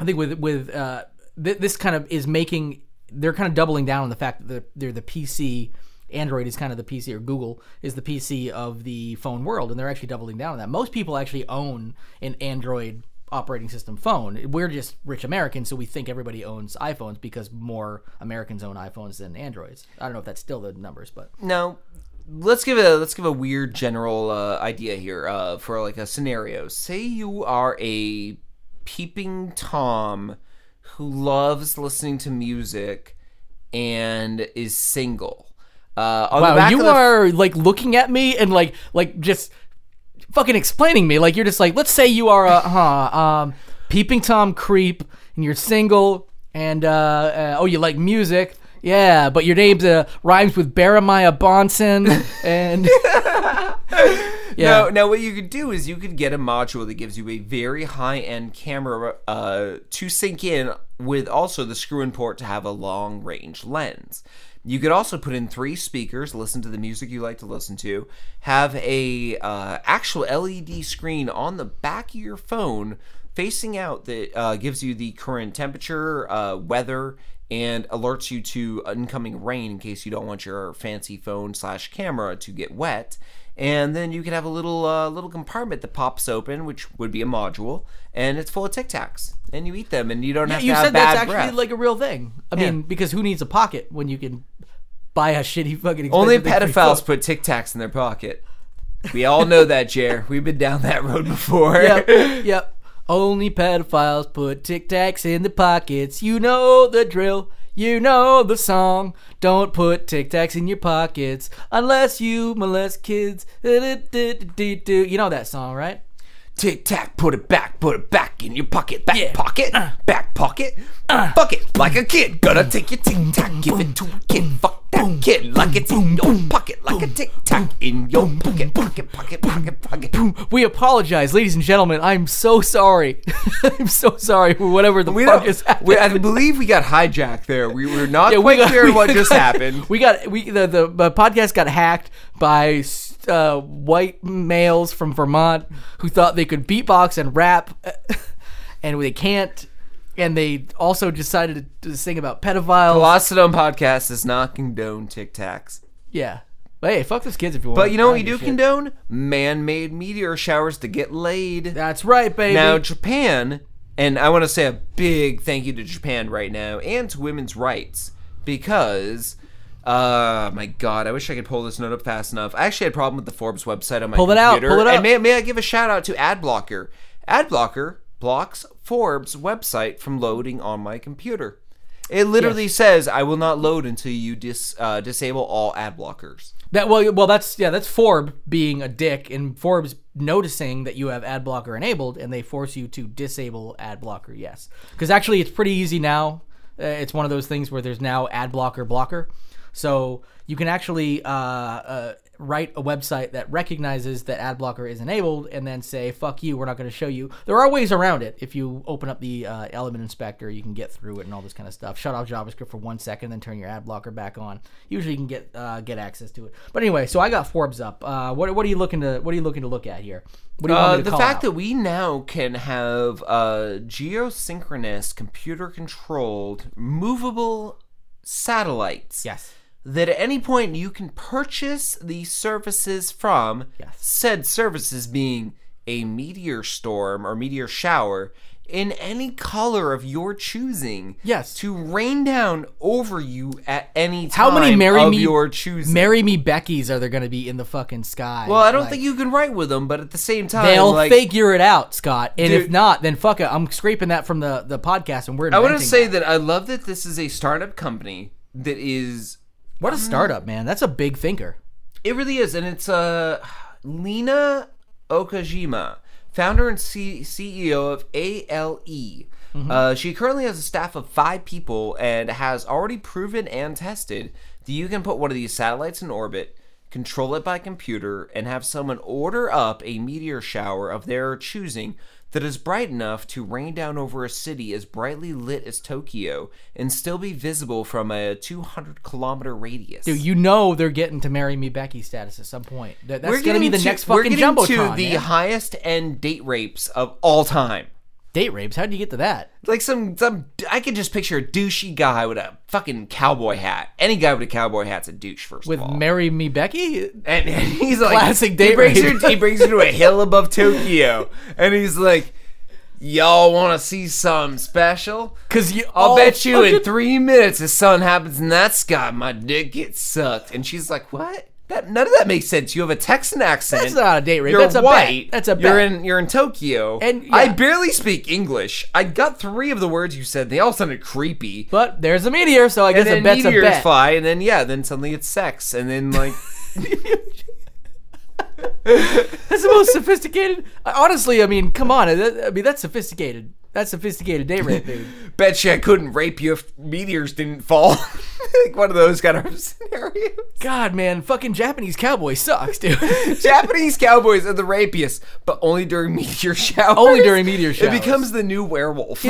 I think with with uh, th- this kind of is making they're kind of doubling down on the fact that they're, they're the PC. Android is kind of the PC, or Google is the PC of the phone world, and they're actually doubling down on that. Most people actually own an Android operating system phone. We're just rich Americans, so we think everybody owns iPhones because more Americans own iPhones than Androids. I don't know if that's still the numbers, but no. let's give a let's give a weird general uh, idea here uh, for like a scenario. Say you are a peeping tom who loves listening to music and is single. Uh, wow, you the f- are like looking at me and like like just fucking explaining me. Like you're just like, let's say you are a huh, um, peeping tom creep and you're single and uh, uh oh you like music. Yeah, but your name's uh, rhymes with Baramiah Bonson and yeah. Now, now, what you could do is you could get a module that gives you a very high-end camera uh, to sync in with also the screw-in port to have a long-range lens. You could also put in three speakers, listen to the music you like to listen to, have a uh, actual LED screen on the back of your phone facing out that uh, gives you the current temperature, uh, weather, and alerts you to incoming rain in case you don't want your fancy phone slash camera to get wet. And then you can have a little uh, little compartment that pops open, which would be a module, and it's full of Tic Tacs, and you eat them, and you don't have you to have said bad that's actually like a real thing. I Yeah. mean, because who needs a pocket when you can buy a shitty fucking Only expensive thing for pedophiles put Tic Tacs in their pocket. We all know that, Jer. We've been down that road before. yep, yep. Only pedophiles put tic tacs in the pockets. You know the drill. You know the song. Don't put tic tacs in your pockets unless you molest kids. You know that song, right? Tic Tac, put it back, put it back in your pocket, back Yeah. pocket, uh. back pocket, fuck it like a kid. Gonna take your Tic Tac, give it to a kid. Fuck that kid like it's in your pocket, like a Tic Tac in your pocket, pocket, pocket, pocket, pocket. We apologize, ladies and gentlemen. I'm so sorry. I'm so sorry for whatever the We fuck is happening. We, I believe we got hijacked there. We were not Yeah, we quite got- clear we what just happened. We got we the the, the podcast got hacked by uh, white males from Vermont who thought they could beatbox and rap, and they can't. And they also decided to, sing about pedophiles. The Lost at Home podcast does not condone Tic Tacs. Yeah. But hey, fuck those kids if you want. But you know what don't do give a shit. condone? Man-made meteor showers to get laid. That's right, baby. Now, Japan, and I want to say a big thank you to Japan right now and to women's rights because, uh, my God, I wish I could pull this note up fast enough. I actually had a problem with the Forbes website on my Pull it out, pull it up. And may, may I give a shout out to AdBlocker? AdBlocker blocks Forbes website from loading on my computer. It literally says, "I will not load until you dis, uh, disable all ad blockers." That well, well, that's yeah, that's Forbes being a dick, and Forbes noticing that you have ad blocker enabled, and they force you to disable ad blocker. Yes, because actually, it's pretty easy now. Uh, it's one of those things where there's now ad blocker blocker, so you can actually uh, uh, write a website that recognizes that ad blocker is enabled, and then say "fuck you," we're not going to show you. There are ways around it. If you open up the uh, Element Inspector, you can get through it and all this kind of stuff. Shut off JavaScript for one second, then turn your ad blocker back on. Usually, you can get uh, get access to it. But anyway, so I got Forbes up. Uh, what, what are you looking to What are you looking to look at here? What do you Uh, want me to the fact out? that we now can have uh, geosynchronous, computer controlled, movable satellites. yes. That at any point you can purchase these services from, Yes. said services being a meteor storm or meteor shower in any color of your choosing. Yes. To rain down over you at any time How many marry of me your choosing. marry me Beckys are there going to be in the fucking sky? well, I don't Like, think you can write with them, but at the same time, They'll like, figure it out, Scott. And if not, then fuck it. I'm scraping that from the, the podcast, and we're. I want to say that. that I love that this is a startup company that is what a startup, man. That's a big thinker. it really is and it's uh Lena Okajima, founder and C- CEO of ALE. Uh, she currently has a staff of five people and has already proven and tested that you can put one of these satellites in orbit, control it by computer, and have someone order up a meteor shower of their choosing that is bright enough to rain down over a city as brightly lit as Tokyo and still be visible from a 200 kilometer radius. Dude, you know they're getting to marry me Becky status at some point. That, that's going to be getting the next we're fucking getting jumbotron. to the man. highest end date rapes of all time. Date rapes. How do you get to that? Like some some I could just picture a douchey guy with a fucking cowboy hat. Any guy with a cowboy hat's a douche first With of all. marry me Becky? and, and he's like Classic he brings rape. you he brings you to a hill above Tokyo and he's like Y'all want to see something special? Because you, I'll bet you in fucking- three minutes the sun happens in that sky, my dick gets sucked. And she's like, "What? That none of that makes sense. You have a Texan accent. That's not a date rape. You're That's a bet. That's a You're in you're in Tokyo. And, I barely speak English. I got three of the words you said. They all sounded creepy. But there's a meteor, so I guess and a then bet's a bet. fly, and then yeah, then suddenly it's sex, and then like That's the most sophisticated. Honestly, I mean, come on. I mean, that's sophisticated. That's sophisticated date rape, dude. bet you I couldn't rape you if meteors didn't fall. like one of those kind of scenarios. God, man, fucking Japanese cowboy sucks, dude. Japanese cowboys are the rapiest, but only during meteor showers. Only during meteor showers. It becomes the new werewolf.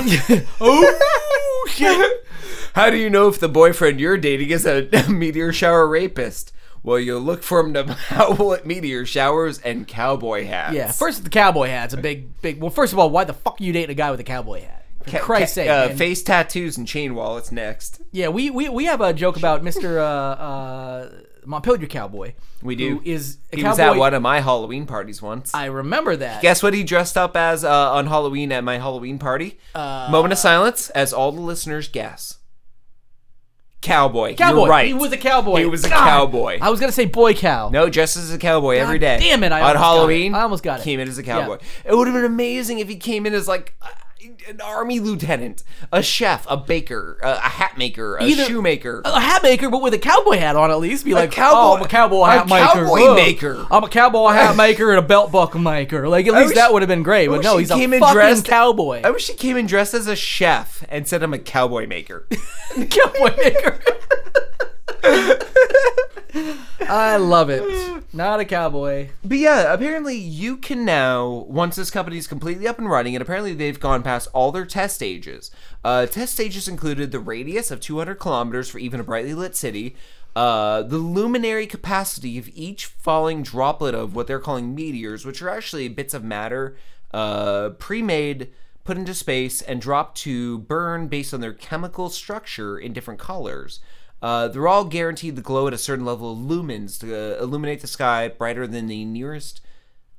oh shit! How do you know if the boyfriend you're dating is a meteor shower rapist? Well, you'll look for him to howl at meteor showers and cowboy hats. Yeah, first the cowboy hat's a big, big. Well, first of all, why the fuck are you dating a guy with a cowboy hat? For Ca- Christ's sake, uh, man. face tattoos and chain wallets next. Yeah, we, we we have a joke about Mister uh, uh, Montpelier cowboy. We do. Who is a He cowboy? was at one of my Halloween parties once. I remember that. Guess what he dressed up as uh, on Halloween at my Halloween party? Uh, Moment of silence as all the listeners guess. Cowboy. cowboy. You're right. He was a cowboy. He was a God. cowboy. I was gonna say boy cow. No, dressed as a cowboy every day. damn it, I on almost got Halloween. it. I almost got it. Came in as a cowboy. It would have been amazing if he came in as like an army lieutenant, a chef, a baker, a, a hat maker, a Either- shoemaker. a hat maker, but with a cowboy hat on at least. Be like, cowboy- oh, I'm a cowboy a hat maker. cowboy maker. I'm a cowboy hat maker and a belt buckle maker. Like at least wish- that would have been great. But no, he he's a came in fucking dressed- cowboy. I wish he came in dressed as a chef and said I'm a cowboy maker. cowboy maker. I love it. Not a cowboy. But yeah, apparently you can now, once this company is completely up and running, and apparently they've gone past all their test stages. Uh, test stages included the radius of 200 kilometers for even a brightly lit city, uh, the luminary capacity of each falling droplet of what they're calling meteors, which are actually bits of matter uh, pre made, put into space, and dropped to burn based on their chemical structure in different colors. Uh, they're all guaranteed to glow at a certain level of lumens to uh, illuminate the sky brighter than the nearest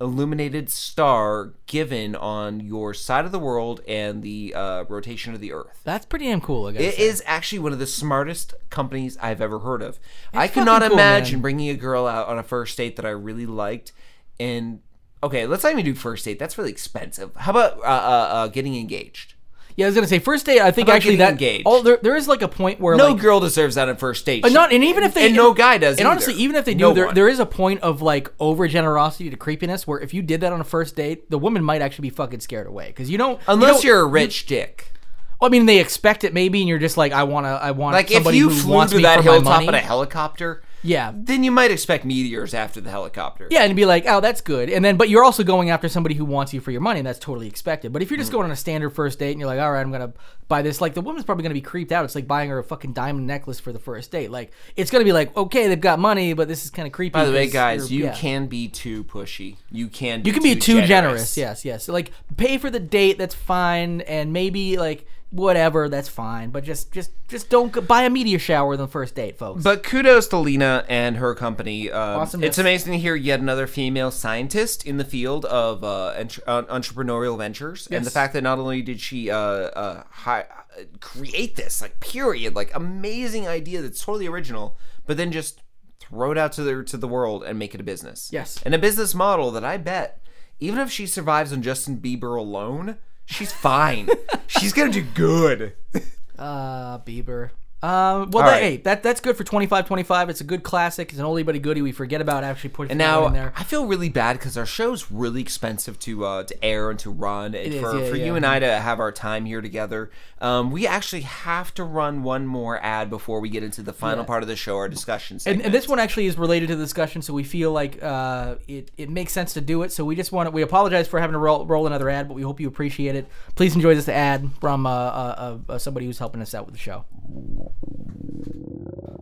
illuminated star given on your side of the world and the uh, rotation of the Earth. That's pretty damn cool. I guess. It is actually one of the smartest companies I've ever heard of. I It's could not fucking cool, imagine man. bringing a girl out on a first date that I really liked and okay, let's not even do first date. That's really expensive. How about uh, uh, uh, getting engaged? Yeah, I was gonna say first date. I think about actually getting that engaged? oh there there is like a point where No like, girl deserves that on first date. But not, and even if they, and no guy does. And honestly, even if they do, No there one. there is a point of like over generosity to creepiness where if you did that on a first date, the woman might actually be fucking scared away because you don't unless you you're a rich dick. Well, I mean, they expect it maybe, and you're just like, I want to, I want Like if somebody you who flew wants to me that for my hilltop money. in a helicopter, yeah, then you might expect meteors after the helicopter. Yeah, and be like, oh, that's good. And then, but you're also going after somebody who wants you for your money, and that's totally expected. But if you're just Mm. going on a standard first date and you're like, all right, I'm gonna buy this, like the woman's probably gonna be creeped out. It's like buying her a fucking diamond necklace for the first date. Like it's gonna be like, okay, they've got money, but this is kind of creepy. By the way, guys, you're- yeah. can be too pushy. You can. Be you can be too generous. generous. Yes, yes. Like pay for the date, that's fine, and maybe like whatever, that's fine. But just, just, just don't go, buy a meteor shower on the first date, folks. But kudos to Lena and her company. Um, Awesomeness. It's amazing to hear yet another female scientist in the field of uh, entre- uh, entrepreneurial ventures, and the fact that not only did she uh, uh, hi- uh, create this, like period, like amazing idea that's totally original, but then just throw it out to the to the world and make it a business. Yes. and a business model that I bet, even if she survives on Justin Bieber alone, she's fine. she's gonna do good. Uh, Bieber. Um, well, All that, right. hey, that that's good for twenty five twenty five. It's a good classic. It's an oldie but a goodie. We forget about actually putting And now in there. I feel really bad because our show's really expensive to uh, to air and to run, and is, for, yeah, for yeah. you and I to have our time here together. Um, we actually have to run one more ad before we get into the final Yeah. part of the show, our discussion And, and this one actually is related to the discussion, so we feel like uh, it, it makes sense to do it. So we just want to, we apologize for having to roll, roll another ad, but we hope you appreciate it. Please enjoy this ad from uh, uh, uh, somebody who's helping us out with the show.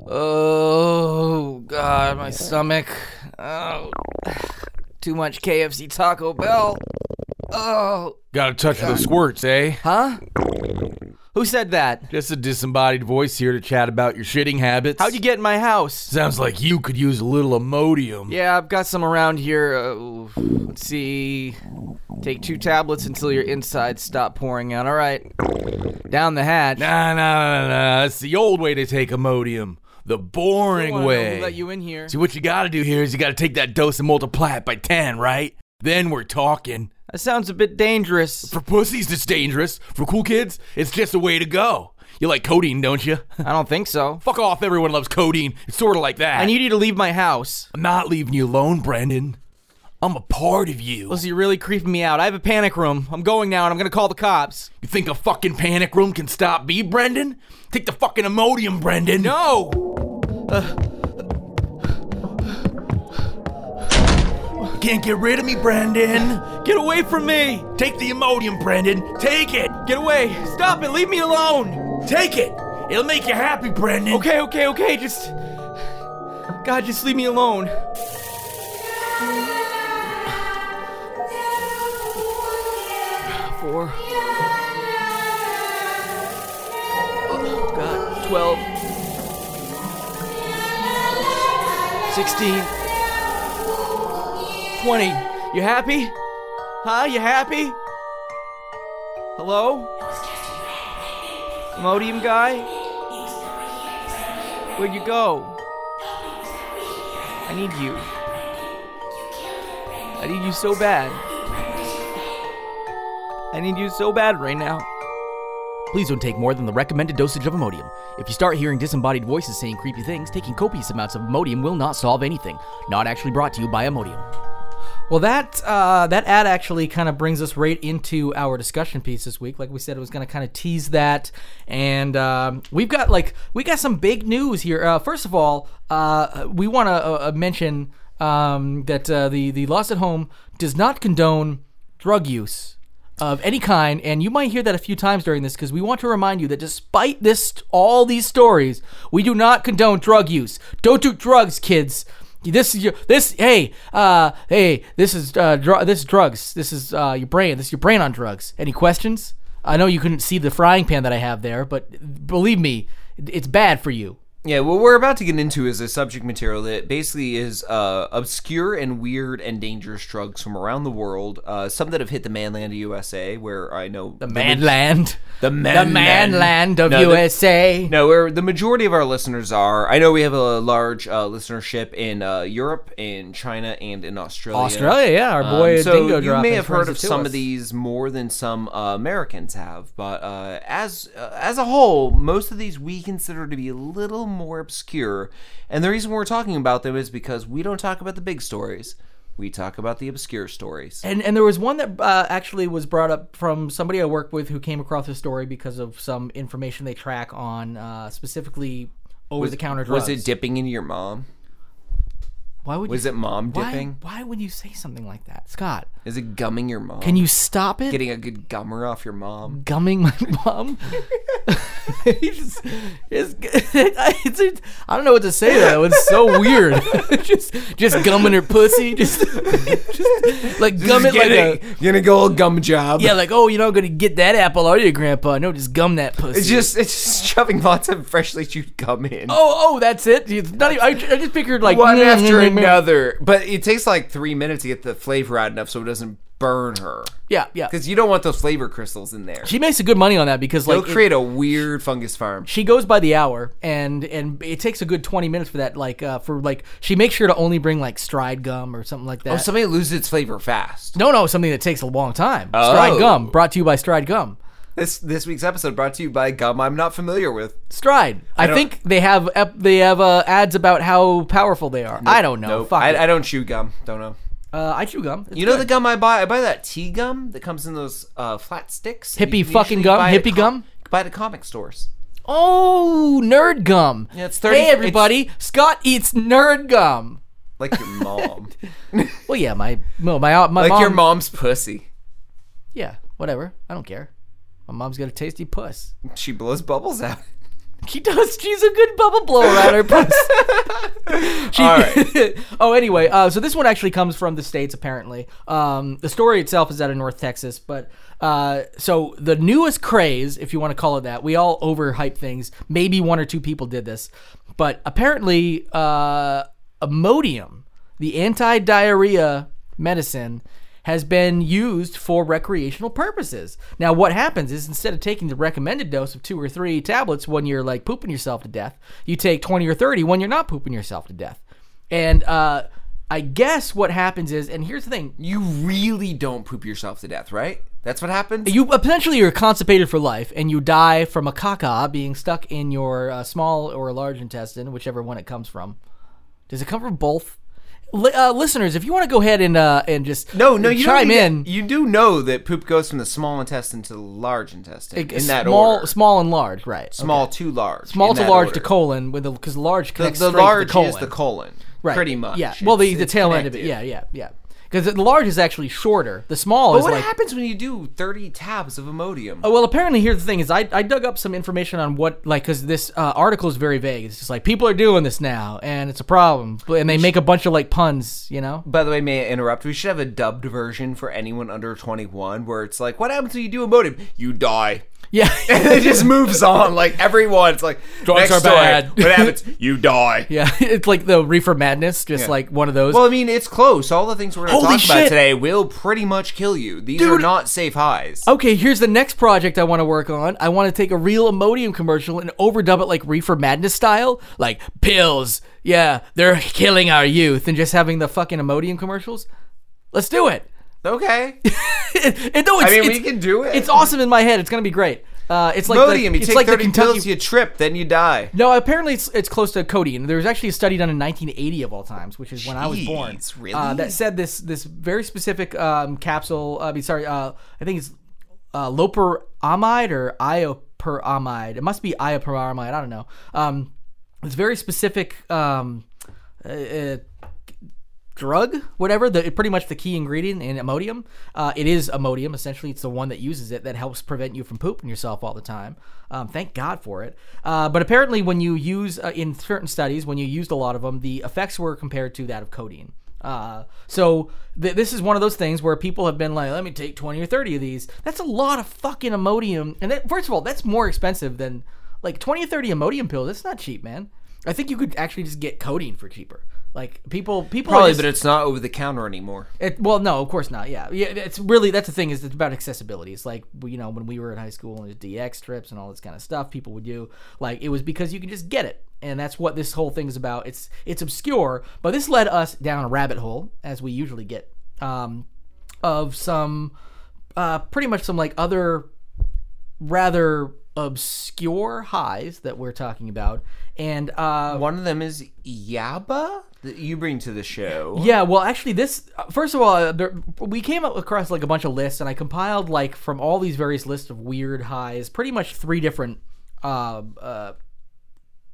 Oh God, my stomach. Oh, too much KFC Taco Bell. Oh, Got a touch of the squirts, eh? huh? Who said that? Just a disembodied voice here to chat about your shitting habits. How'd you get in my house? Sounds like you could use a little Imodium. Yeah, I've got some around here. Uh, let's see. Take two tablets until your insides stop pouring out. All right. Down the hatch. Nah, nah, nah, nah. That's the old way to take Imodium. The boring way. let you in here. See, what you gotta do here is you gotta take that dose and multiply it by 10, right? Then we're talking. That sounds a bit dangerous. For pussies, it's dangerous. For cool kids, it's just a way to go. You like codeine, don't you? I don't think so. Fuck off, everyone loves codeine. It's sort of like that. I need you to leave my house. I'm not leaving you alone, Brendan. I'm a part of you. Listen, you're really creeping me out. I have a panic room. I'm going now and I'm gonna call the cops. You think a fucking panic room can stop me, Brendan? Take the fucking Imodium, Brendan. No! Uh, Can't get rid of me, Brandon. Get away from me! Take the Imodium, Brandon. Take it. Get away! Stop it! Leave me alone! Take it. It'll make you happy, Brandon. Okay, okay, okay, just. God, just leave me alone. Four. Oh, God. Twelve. Sixteen. Twenty. You happy? Huh? You happy? Hello? Modium guy? Where'd you go? I need you. I need you so bad. I need you so bad right now. Please don't take more than the recommended dosage of Imodium. If you start hearing disembodied voices saying creepy things, taking copious amounts of Imodium will not solve anything. Not actually brought to you by Imodium. Well, that uh, that ad actually kind of brings us right into our discussion piece this week. Like we said, it was going to kind of tease that, and um, we've got like we got some big news here. Uh, first of all, uh, we want to uh, mention um, that uh, the the Lost at Home does not condone drug use of any kind, and you might hear that a few times during this because we want to remind you that despite this, all these stories, we do not condone drug use. Don't do drugs, kids. This is your this. Hey, uh, hey, this is uh, dr- this is drugs. This is uh, your brain. This is your brain on drugs. Any questions? I know you couldn't see the frying pan that I have there, but believe me, it's bad for you. Yeah, what we're about to get into is a subject material that basically is uh, obscure and weird and dangerous drugs from around the world. Uh, some that have hit the mainland of USA, where I know The manland. the The mainland, manland of No, the- USA. No, where the majority of our listeners are. I know we have a large uh, listenership in uh, Europe, in China, and in Australia. Australia, yeah. Our boy Um, so Dingo you may have heard of some us. of these more than some uh, Americans have, but uh, as uh, as a whole, most of these we consider to be a little more obscure. And the reason we're talking about them is because we don't talk about the big stories; we talk about the obscure stories. And and there was one that uh, actually was brought up from somebody I work with who came across the story because of some information they track on uh, specifically over the counter drugs. Was it dipping into your mom? Why would Was you, it mom why, dipping? Why would you say something like that, Scott? Is it gumming your mom? Can you stop it? getting a good gummer off your mom? gumming my mom. It's, it's, it's, I don't know what to say though. It's so weird. just just gumming her pussy. Just, just like gum it like a gonna go gum job. yeah, like oh, you're not gonna get that apple, are you, Grandpa? No, just gum that pussy. It's just it's just shoving lots of freshly chewed gum in. oh oh, that's it. It's not even, I, I just pictured like one mm, after mm, mm, mm. another. But it takes like three minutes to get the flavor out enough so it doesn't burn her. Yeah, yeah. Because you don't want those flavor crystals in there. She makes a good money on that because They'll like it- create a weird fungus farm. she goes by the hour and and it takes a good 20 minutes for that like uh for like she makes sure to only bring like stride gum or something like that Oh, something that loses its flavor fast. no no something that takes a long time Oh. stride gum brought to you by stride gum This this week's episode brought to you by gum I'm not familiar with. stride i, don't- think they have ep- they have uh, ads about how powerful they are i don't know Nope. Fuck it. I, I don't chew gum. Don't know. Uh, I chew gum It's You know good. the gum I buy? I buy that tea gum that comes in those uh, flat sticks. Hippie fucking gum? Hippie com- gum? Buy at the comic stores. oh nerd gum Yeah, it's 30 hey everybody scott eats nerd gum Like your mom. well yeah my no, my my like mom your mom's pussy. yeah whatever i don't care my mom's got a tasty puss She blows bubbles out. She does. She's a good bubble blower around her puss. She- All right. oh, anyway, uh, so this one actually comes from the states. Apparently, um, the story itself is out of North Texas, but uh, so the newest craze, if you want to call it that, we all overhype things. Maybe one or two people did this, but apparently, uh, Imodium, the anti-diarrhea medicine, has been used for recreational purposes. Now, what happens is instead of taking the recommended dose of two or three tablets when you're like pooping yourself to death, you take 20 or 30 when you're not pooping yourself to death. And uh, I guess what happens is, and here's the thing You really don't poop yourself to death, right? That's what happens? you essentially are constipated for life and you die from a caca being stuck in your uh, small or large intestine, whichever one it comes from. Does it come from both? Uh, listeners, if you want to go ahead and uh, and just no, no, you chime in, You do know that poop goes from the small intestine to the large intestine in that small, order. small and large, right? small okay. to large. small to large order. to colon, with because large The, connects the straight large to the colon. is the colon, right? pretty much. Yeah. Well, the It's- the tail end of it. Yeah, yeah, yeah. Because the large is actually shorter. The small is But is what like happens when you do 30 tabs of Imodium? Oh, well, apparently, here's the thing: is I, I dug up some information on what like because this uh, article is very vague. It's just like people are doing this now, and it's a problem, But- and they make a bunch of like puns, you know. By the way, may I interrupt? We should have a dubbed version for anyone under 21 where it's like, what happens when you do Imodium? You die. Yeah, And it just moves on. Like everyone, it's like, Drugs next are story. bad. What happens? You die. yeah. It's like the reefer madness, just Yeah. like one of those. Well, I mean, it's close. All the things we're going to talk about today will pretty much kill you. These are not safe highs. okay, here's the next project I want to work on. I want to take a real Imodium commercial and overdub it like reefer madness style, like pills. Yeah, they're killing our youth, and just having the fucking Imodium commercials. Let's do it. Okay. it, it- no, it's, I mean, we can do it. It's awesome in my head. It's gonna be great. Uh, it's like Imodium, the, you it's take like 30 the Kentucky. pills, you trip, then you die. no, apparently it's it's close to codeine. There was actually a study done in 1980 of all times, which is when I was born. Jeez, really? Uh, that said this this very specific um, capsule. I mean, sorry, uh, I think it's uh, loperamide or ioperamide. It must be ioperamide. I don't know. Um, it's very specific. Um, uh, uh, drug, whatever the pretty much the key ingredient in Imodium. Uh, it is Imodium. Essentially, it's the one that uses it that helps prevent you from pooping yourself all the time. Um, thank God for it. Uh, but apparently, when you use uh, in certain studies, when you used a lot of them, the effects were compared to that of codeine. Uh, so th- this is one of those things where people have been like, let me take 20 or 30 of these. That's a lot of fucking Imodium. And that, first of all, that's more expensive than like 20 or 30 Imodium pills. That's not cheap, man. I think you could actually just get codeine for cheaper. Like people, people Probably, just- but it's not over the counter anymore. It, well, no, of course not. Yeah, yeah. It's really that's the thing is it's about accessibility. It's like you know when we were in high school and DX trips and all this kind of stuff people would do. Like it was because you can just get it, and that's what this whole thing is about. It's it's obscure, but this led us down a rabbit hole as we usually get um, of some uh, pretty much some like other rather obscure highs that we're talking about, and uh, One of them is Yaba that you bring to the show. Yeah, well, actually, this first of all, uh, there, we came up across like a bunch of lists, and I compiled like from all these various lists of weird highs, pretty much three different, uh, uh,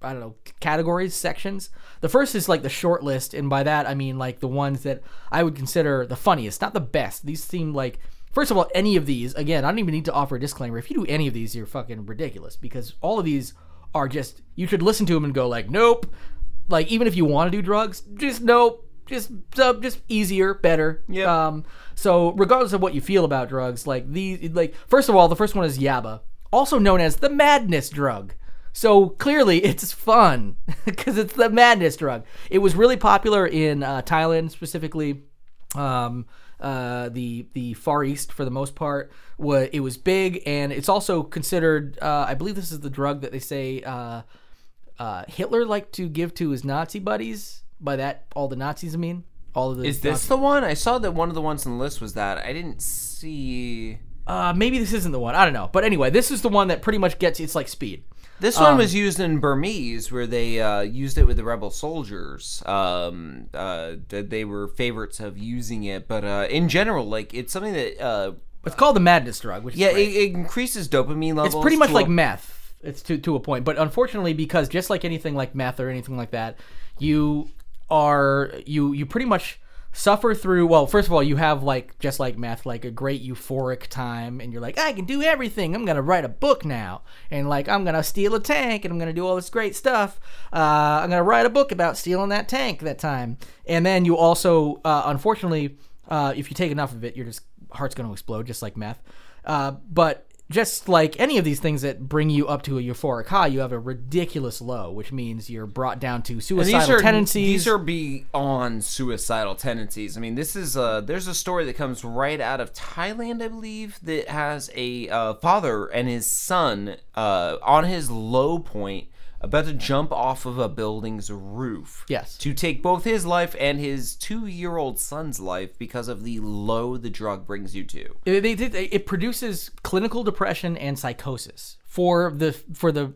I don't know, categories, sections. The first is like the short list, and by that I mean like the ones that I would consider the funniest, not the best. These seem like. First of all, any of these, again, I don't even need to offer a disclaimer. If you do any of these, you're fucking ridiculous because all of these are just, you should listen to them and go, like, nope, like even if you want to do drugs, just nope, just uh, just easier, better. Yep. Um. So regardless of what you feel about drugs, like these, like first of all, the first one is Yaba, also known as the madness drug. So clearly, it's fun because it's the madness drug. It was really popular in uh, Thailand, specifically um, uh, the the Far East for the most part. It was big, and it's also considered. Uh, I believe this is the drug that they say uh, uh, Hitler liked to give to his Nazi buddies. By that, all the Nazis. I mean, all of the. Is this the one? I saw that one of the ones on the list was that. I didn't see. Uh, maybe this isn't the one. I don't know. But anyway, this is the one that pretty much gets. It's like speed. This one was used in Burmese, where they uh, used it with the rebel soldiers. Um, uh, they were favorites of using it, but uh, in general, like it's something that uh, It's called the madness drug. Which yeah, it, it increases dopamine levels. it's pretty much like a- meth. It's to to a point, but unfortunately, because just like anything like meth or anything like that, you are you you pretty much suffer through. Well, first of all, you have like just like meth, like a great euphoric time, and you're like, I can do everything. I'm gonna write a book now, and like I'm gonna steal a tank, and I'm gonna do all this great stuff. Uh, I'm gonna write a book about stealing that tank that time, and then you also, uh, unfortunately, uh, if you take enough of it, your just heart's gonna explode, just like meth. Uh, but just like any of these things that bring you up to a euphoric high, you have a ridiculous low, which means you're brought down to suicidal these are tendencies. these are beyond suicidal tendencies. I mean, this is uh there's a story that comes right out of Thailand, I believe, that has a uh, father and his son uh, on his low point about to jump off of a building's roof. Yes. To take both his life and his two-year-old son's life because of the low the drug brings you to. it, did, it produces clinical depression and psychosis for the for the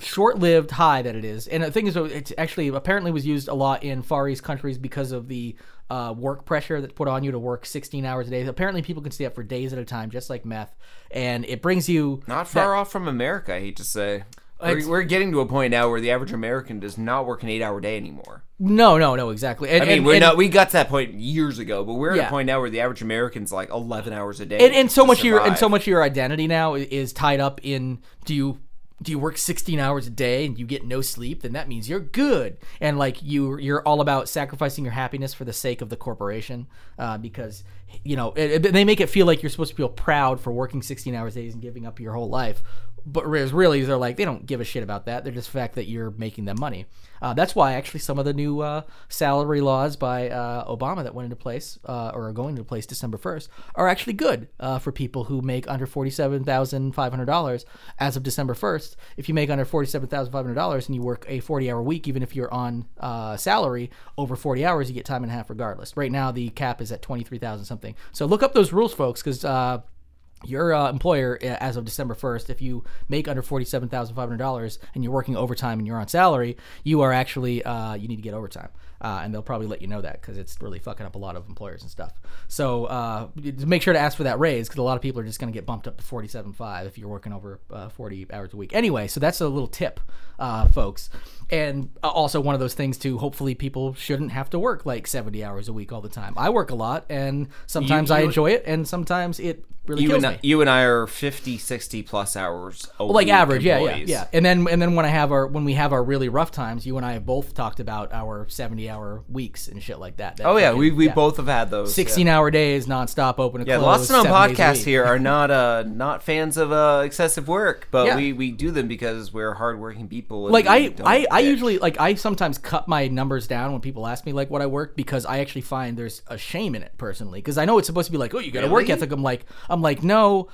short-lived high that it is. And the thing is, it actually apparently was used a lot in Far East countries because of the uh, work pressure that's put on you to work 16 hours a day. Apparently, people can stay up for days at a time, just like meth, and it brings you Not far off from America, I hate to say. We're, we're getting to a point now where the average American does not work an eight-hour day anymore. No, no, no, exactly. And, I mean, and- we're and- not. We got to that point years ago, but we're at a point now where the average American's like eleven hours a day, and, and so much of your and so much of your identity now is tied up in do you do you work 16 hours a day and you get no sleep then that means you're good and like you you're all about sacrificing your happiness for the sake of the corporation uh, because you know it, it- they make it feel like you're supposed to feel proud for working 16 hours days and giving up your whole life but really they're like they don't give a shit about that they're just the fact that you're making them money uh, that's why actually some of the new uh, salary laws by uh, Obama that went into place uh, or are going into place December 1st are actually good uh, for people who make under $47,500 as of December 1st. If you make under $47,500 and you work a 40 hour week, even if you're on uh, salary over 40 hours, you get time and a half regardless. Right now, the cap is at 23,000 something. So look up those rules, folks, because your uh, employer uh, as of December 1st, if you make under $47,500 and you're working overtime and you're on salary, you are actually, uh, you need to get overtime. Uh, and they'll probably let you know that because it's really fucking up a lot of employers and stuff. So uh, make sure to ask for that raise because a lot of people are just going to get bumped up to 47.5 if you're working over uh, 40 hours a week. Anyway, so that's a little tip, folks. And uh, also one of those things too. Hopefully, people shouldn't have to work like 70 hours a week all the time. I work a lot, and sometimes I you- enjoy it, and sometimes it really You kills and, me. I, you and I are 50, 60 plus hours. A like average, yeah, yeah, yeah. And then and then when I have our when we have our really rough times, you and I have both talked about our seventy hour weeks and shit like that. That Oh yeah, fucking- we we yeah. both have had those. sixteen Yeah, hour days nonstop, open and yeah close. lots of podcasts here are not uh not fans of uh excessive work, but Yeah. we we do them because we're hardworking people. like I, I, I. usually like I sometimes cut my numbers down when people ask me like what I work because I actually find there's a shame in it personally because I know it's supposed to be like oh you got a work Really? ethic I'm like I'm like no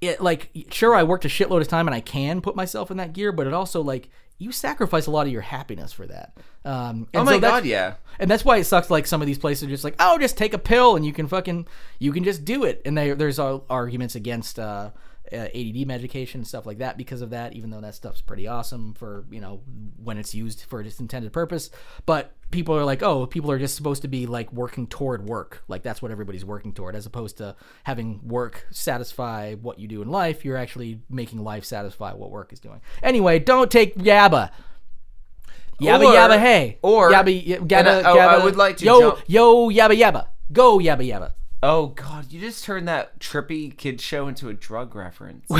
it like sure I worked a shitload of time and I can put myself in that gear but it also like you sacrifice a lot of your happiness for that um and Oh my so that's- god, yeah. and that's why it sucks. Like some of these places are just like, oh, just take a pill and you can fucking, you can just do it. And they, there's uh, arguments against uh, uh, ADD medication stuff like that because of that. Even though that stuff's pretty awesome for you know when it's used for its intended purpose, but people are like, oh, people are just supposed to be like working toward work. Like that's what everybody's working toward, as opposed to having work satisfy what you do in life. You're actually making life satisfy what work is doing. Anyway, don't take yabba. Yabba Or- yabba hey. or- yabba y- and gabba, I- oh, I gabba- would like to yo jump- yo yabba yabba go yabba yabba. Oh god, you just turned that trippy kid show into a drug reference.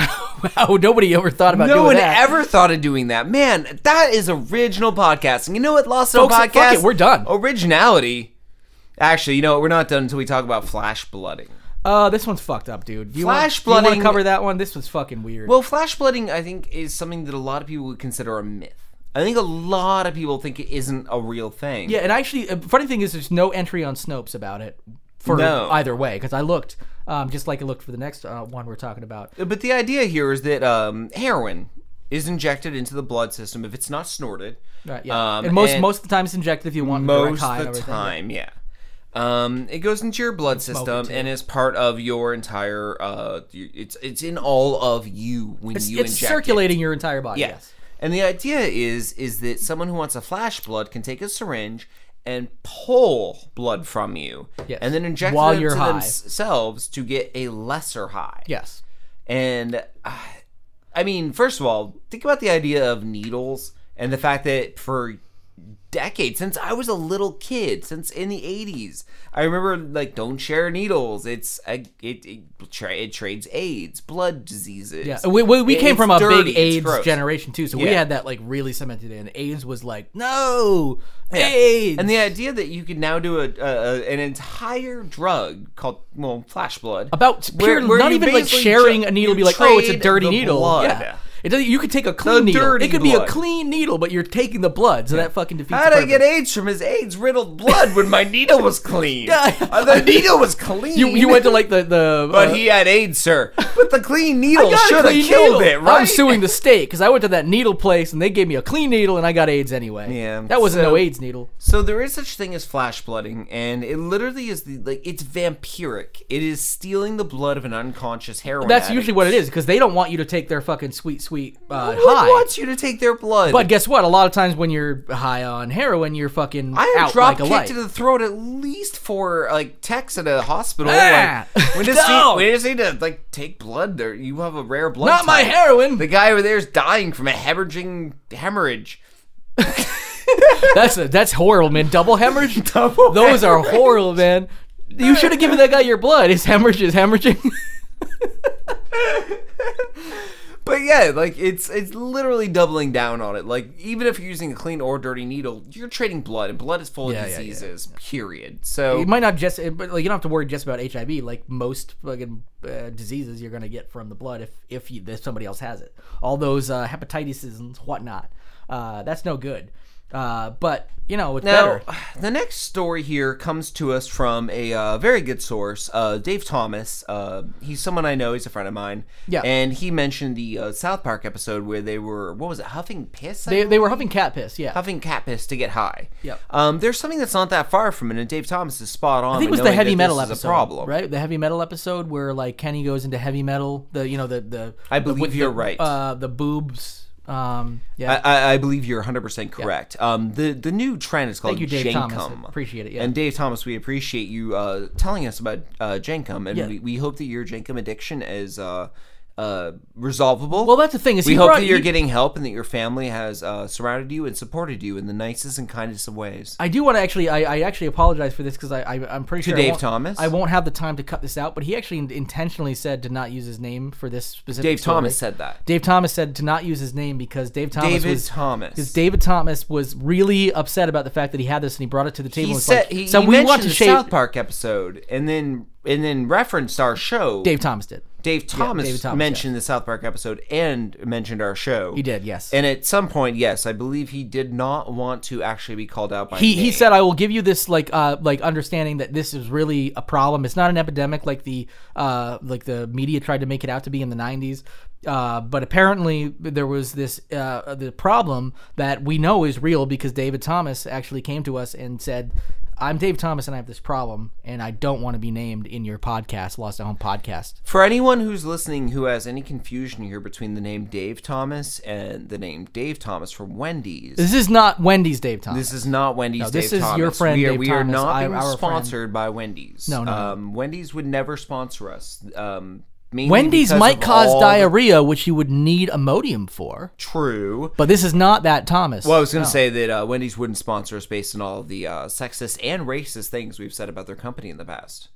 Wow, nobody ever thought about no one that. ever thought of doing that. Man, that is original podcasting. You know what, Lost Folks, fuck Podcast? it, we're done. Originality. Actually, you know what? We're not done until we talk about flash blooding. Uh, this one's fucked up, dude. Do you Flash want, do you want to cover that one? This was fucking weird. Well, flash blooding, I think, is something that a lot of people would consider a myth. I think a lot of people think it isn't a real thing. yeah, and actually, uh, funny thing is, there's no entry on Snopes about it for No. either way because I looked, um, just like I looked for the next uh, one we're talking about. But the idea here is that um, heroin is injected into the blood system if it's not snorted. Right, yeah. Um, and most and most of the time it's injected if you want most high and of the time, yeah. Um, it goes into your blood system and is part of your entire. Uh, it's it's in all of you when It's, you it's inject it. circulating your entire body. Yeah. Yes. And the idea is is that someone who wants a flash blood can take a syringe and pull blood from you, Yes. and then inject While it you're into high. themselves to get a lesser high. Yes. And uh, I mean, first of all, think about the idea of needles and the fact that for decades, since I was a little kid, since in the 80s, I remember like don't share needles. It's a, it it, tra- it trades AIDS, blood diseases. Yeah, we, we, we came from a dirty, big AIDS generation too, so we had that like really cemented in. AIDS was like, no, AIDS, And the idea that you could now do a, a, an entire drug called well flash blood about where- pure, where not even like sharing ju- a needle, be like, oh, it's a dirty needle. blood. Yeah, it doesn't, you could take a clean needle. dirty It could be a clean needle, but you're taking the blood, so that fucking defeats. How did I get. AIDS from his AIDS riddled blood when my needle was clean? Yeah. Uh, the needle was clean. You you went to like the the. but uh, he had AIDS, sir. But the clean needle should have killed needle. it, right? I'm suing the state because I went to that needle place and they gave me a clean needle and I got AIDS anyway. Yeah, that wasn't so- no AIDS needle. So there is such thing as flash blooding, and it literally is the like it's vampiric. It is stealing the blood of an unconscious heroin. That's addict. usually what it is because they don't want you to take their fucking sweet sweet uh, Who high. wants you to take their blood? But guess what? A lot of times when you're high on heroin, you're fucking I have out drop like a kicked light. to the throat at least for like techs at a hospital. Ah! like, we just No! need, we just need to like take blood. There, you have a rare blood. Not my type. heroin. The guy over there is dying from a hemorrhaging hemorrhage. That's a, that's horrible, man. Double hemorrhage. Double Those are horrible, man. You should have given that guy your blood. His hemorrhage is hemorrhaging. But yeah, like it's it's literally doubling down on it. Like even if you're using a clean or dirty needle, you're trading blood, and blood is full Yeah, of yeah, yeah, diseases. Period. So you might not just, but like you don't have to worry just about HIV. Like most fucking uh, diseases, you're gonna get from the blood if if, you, if somebody else has it. All those uh, hepatitis and whatnot. Uh, that's no good. Uh, but you know it's Now, better. the next story here comes to us from a uh, very good source, uh, Dave Thomas. Uh, he's someone I know. He's a friend of mine. Yeah. And he mentioned the uh, South Park episode where they were, what was it, huffing piss? I They, they were huffing cat piss. Yeah. huffing cat piss to get high. Yep. Um, there's something that's not that far from it, and Dave Thomas is spot on. I think it was the heavy metal episode, problem. right? The heavy metal episode where like Kenny goes into heavy metal. The you know the the I believe with you're the, right. Uh, the boobs. Um, yeah. I, I, I believe you're 100% correct. Um, the the new trend is called Thank you, Dave Jenkem. Thomas. Appreciate it, yeah. And Dave Thomas, we appreciate you uh, telling us about uh, Jenkem, and Yeah. we, we hope that your Jenkem addiction is uh, uh, resolvable. Well, that's the thing is we hope brought- that you're he- getting help and that your family has uh, surrounded you and supported you in the nicest and kindest of ways. I do want to actually. I, I actually apologize for this because I, I I'm pretty To sure I Dave won't- Thomas? I won't have the time to cut this out. But he actually intentionally said to not use his name for this specific. Dave story. Thomas said that. Dave Thomas said to not use his name because Dave Thomas David was Thomas. because David Thomas was really upset about the fact that he had this and he brought it to the table. He and said like, he, so he we mentioned want to the shape. South Park episode and then and then referenced our show. Dave Thomas did. Dave Thomas, David Thomas, mentioned the South Park episode and mentioned our show. He did, yes. And at some point, yes, I believe he did not want to actually be called out by he he said I will give you this like uh like understanding that this is really a problem. It's not an epidemic like the uh like the media tried to make it out to be in the 90s. Uh, but apparently there was this uh the problem that we know is real because David Thomas actually came to us and said I'm Dave Thomas and I have this problem and I don't want to be named in your podcast Lost at Home podcast. For anyone who's listening who has any confusion here between the name Dave Thomas and the name Dave Thomas from Wendy's, This is not Wendy's Dave Thomas. This is not Wendy's. No, this Dave is Thomas. your friend We are, Dave we are Thomas, not being our friend. sponsored by Wendy's. No, no. Um, Wendy's would never sponsor us. Um, Wendy's might cause all the- diarrhea, which you would need Imodium for. True. But this is not that Thomas. Well, I was going to No. say that uh, Wendy's wouldn't sponsor us based on all the uh, sexist and racist things we've said about their company in the past.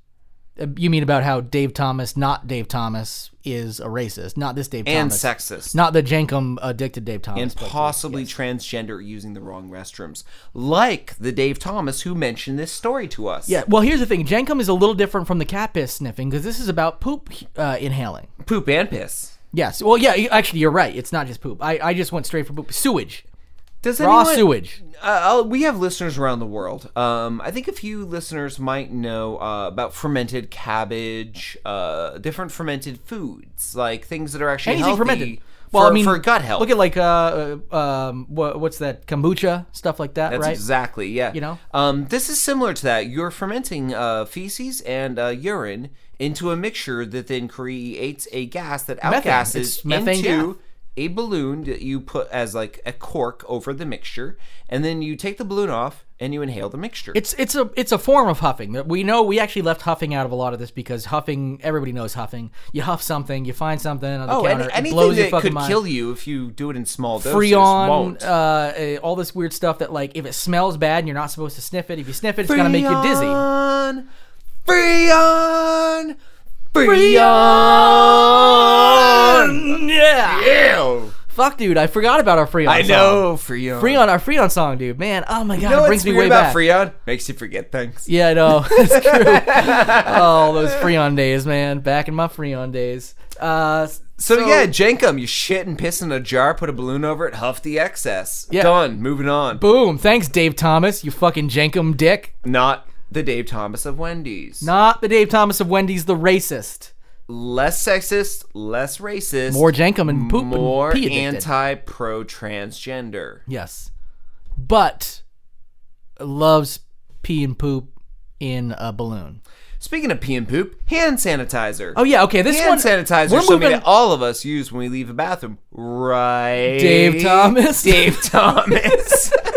Uh, You mean about how Dave Thomas, not Dave Thomas, is a racist? Not this Dave And Thomas. sexist. Not the Jenkem addicted Dave Thomas. and possibly yes. transgender using the wrong restrooms. Like the Dave Thomas who mentioned this story to us. Yeah, well, here's the thing. Jenkem is a little different from the cat piss sniffing because this is about poop uh, inhaling. Poop and piss. Yes. Well, yeah, actually, you're right. It's not just poop. I, I just went straight for poop. Sewage. Does Raw anyone- sewage. Uh, we have listeners around the world. Um, I think a few listeners might know uh, about fermented cabbage, uh, different fermented foods, like things that are actually Anything healthy fermented. For, Well, I mean, for gut health. Look at like uh, uh um, what, what's that kombucha stuff like that, That's right? exactly yeah. You know? um, this is similar to that. You're fermenting uh, feces and uh, urine into a mixture that then creates a gas that Methane. outgasses It's methane into. A balloon that you put as like a cork over the mixture, and then you take the balloon off and you inhale the mixture. It's it's a it's a form of huffing. We know we actually left huffing out of a lot of this because huffing everybody knows huffing. You huff something, you find something on the Oh, counter, any, it anything blows your that fucking could mind. kill you if you do it in small doses Freon, won't. uh, uh, all this weird stuff that like if it smells bad and you're not supposed to sniff it, if you sniff it, it's gonna make you dizzy. Freon, Freon. Yeah. Ew. Fuck, dude, I forgot about our Freon. I song. I know Freon. Freon, our Freon song, dude. Man, oh my god, You know it what's brings me weird way about back. Freon? Makes you forget things. Yeah, I know. it's true. oh, those Freon days, man. Back in my Freon days. Uh, So, yeah, Jenkem, you shit and piss in a jar, put a balloon over it, huff the excess. Yeah. Done. Moving on. boom. Thanks, Dave Thomas. You fucking Jenkem dick. Not the Dave Thomas of Wendy's. Not the Dave Thomas of Wendy's, the racist. Less sexist, less racist. More Jenkem and poop more and pee anti pro transgender. Yes, but loves pee and poop in a balloon. Speaking of pee and poop, hand sanitizer. Oh yeah, okay. This hand one sanitizer We're something moving. that all of us use when we leave a bathroom, right? Dave Thomas? Dave Thomas.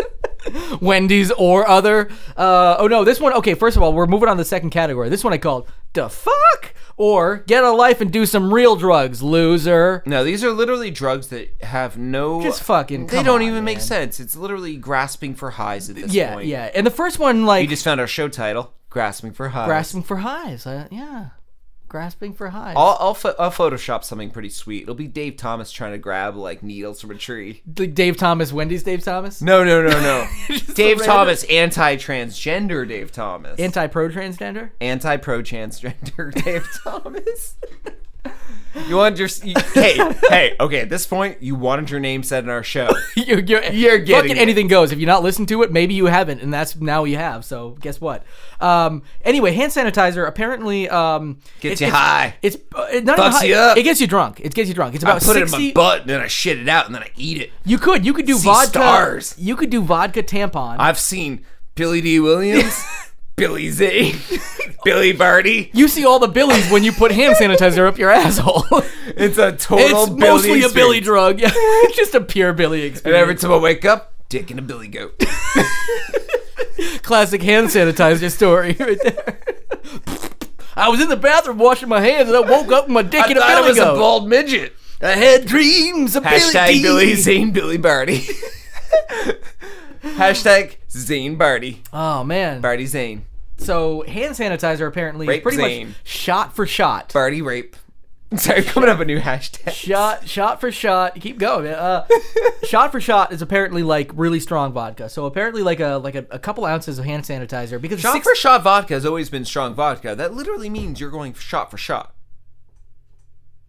Wendy's or other. Uh, oh no, this one. Okay, first of all, we're moving on to the second category. This one I called "the fuck" or "get a life and do some real drugs, loser." no, these are literally drugs that have no. Just fucking They don't on, even make sense. It's literally grasping for highs at this Yeah, point. yeah. And the first one, like We just found our show title, "Grasping for Highs." grasping for highs. Uh, yeah, grasping for highs. I'll, I'll, pho- I'll Photoshop something pretty sweet. It'll be Dave Thomas trying to grab like needles from a tree. The Dave Thomas, Wendy's Dave Thomas, No, no, no, no. Dave Thomas, anti-transgender Dave Thomas. anti-pro transgender. anti-pro transgender Dave Thomas. You wanted your you, hey hey okay at this point you wanted your name said in our show. you're, you're, You're getting fucking it. anything goes. If you're not listening to it, maybe you haven't, and that's now you have. So guess what? Um, anyway, hand sanitizer apparently um, Gets it- you it's- high. It's uh, it, not Fucks high. you up. It gets you drunk. It gets you drunk. It's I about put it in 60 my butt and then I shit it out and then I eat it. You could you could do See vodka. stars. You could do vodka tampon. I've seen Billy Dee Williams, Billy Z, Billy Barty. you see all the billies when you put hand sanitizer up your asshole. It's a total it's Billy mostly a Billy drug. Yeah, it's just a pure Billy experience. And experience. every time I wake up, dick and a Billy goat. Classic hand sanitizer story right there. I was in the bathroom washing my hands and I woke up with my dick I in a thought billy it was a bald midget. I had dreams of Hashtag Billy, Billy. Zane Billy Barty. Hashtag Zane Barty. Oh man. Barty Zane. So hand sanitizer apparently is Rape pretty Zane. much shot for shot. Barty rape. Sorry, coming up a new hashtag. Shot, shot for shot. Keep going, man. Uh, shot for shot is apparently like really strong vodka. So apparently, like a like a, a couple ounces of hand sanitizer because Shot six, for shot vodka has always been strong vodka. That literally means you're going shot for shot.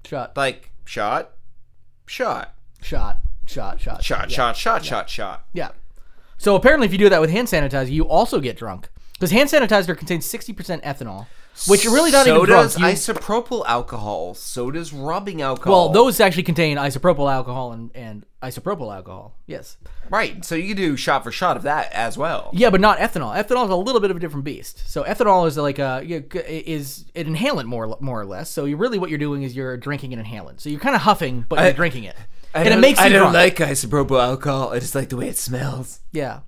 shot, Like shot, shot, shot, shot, shot, shot, yeah. shot, shot, shot, shot. Yeah. So apparently, if you do that with hand sanitizer, you also get drunk because hand sanitizer contains sixty percent ethanol, which are really not so even drunk. does You- isopropyl alcohol. So does rubbing alcohol. well, those actually contain isopropyl alcohol and, and isopropyl alcohol. Yes. right. So you can do shot for shot of that as well. Yeah, but not ethanol. Ethanol is a little bit of a different beast. So ethanol is like a is an inhalant more more or less. So you really what you're doing is you're drinking an inhalant. So you're kind of huffing, but you're drinking it, I and it don't- makes you I don't drunk. like isopropyl alcohol. I just like the way it smells. Yeah.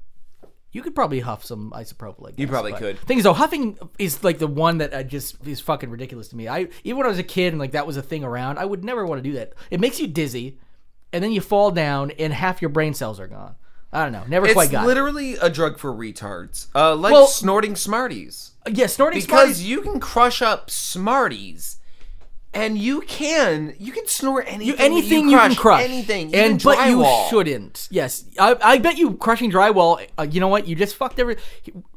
You could probably huff some isopropyl. I You probably but- could. Thing is, though, huffing is like the one that I just is fucking ridiculous to me. I even when I was a kid and like that was a thing around, I would never want to do that. It makes you dizzy, and then you fall down, and half your brain cells are gone. I don't know. Never It's quite got. it. literally a drug for retards. Uh, like Well- snorting Smarties. Yeah, snorting smarties. Because Smarties- you can crush up Smarties. And you can, you can snort anything. You, anything you, can crush, anything, and but you shouldn't. Yes, I, I bet you crushing drywall. Uh, you know what? You just fucked every.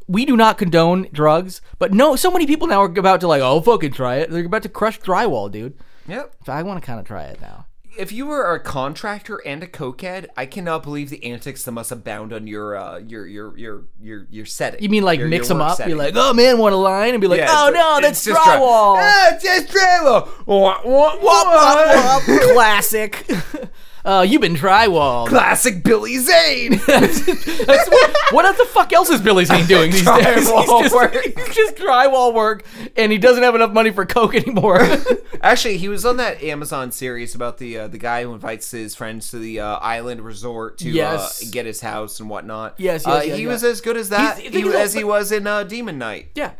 We do not condone drugs, but no, so many people now are about to like, oh, fucking try it. They're about to crush drywall, dude. Yep. So I want to kind of try it now. If you were a contractor and a cokehead, I cannot believe the antics that must abound on your uh, your your your your your setting. You mean like Your- mix your them up? setting. Be like, oh man, want a line? And be like, Yeah, oh no, that's just dry- drywall. Ah, it's just drywall. Wah, wah, wah. Classic. Uh, you've been drywall. Classic Billy Zane. That's what, what the fuck else is Billy Zane doing these days? Drywall He's just, work. he's just drywall work, and he doesn't have enough money for coke anymore. Actually, he was on that Amazon series about the uh, the guy who invites his friends to the uh, island resort to Yes. uh, get his house and whatnot. Yes, yes, uh, yeah, he yeah. was as good as that He's- he, as he was in uh, Demon Knight. yeah,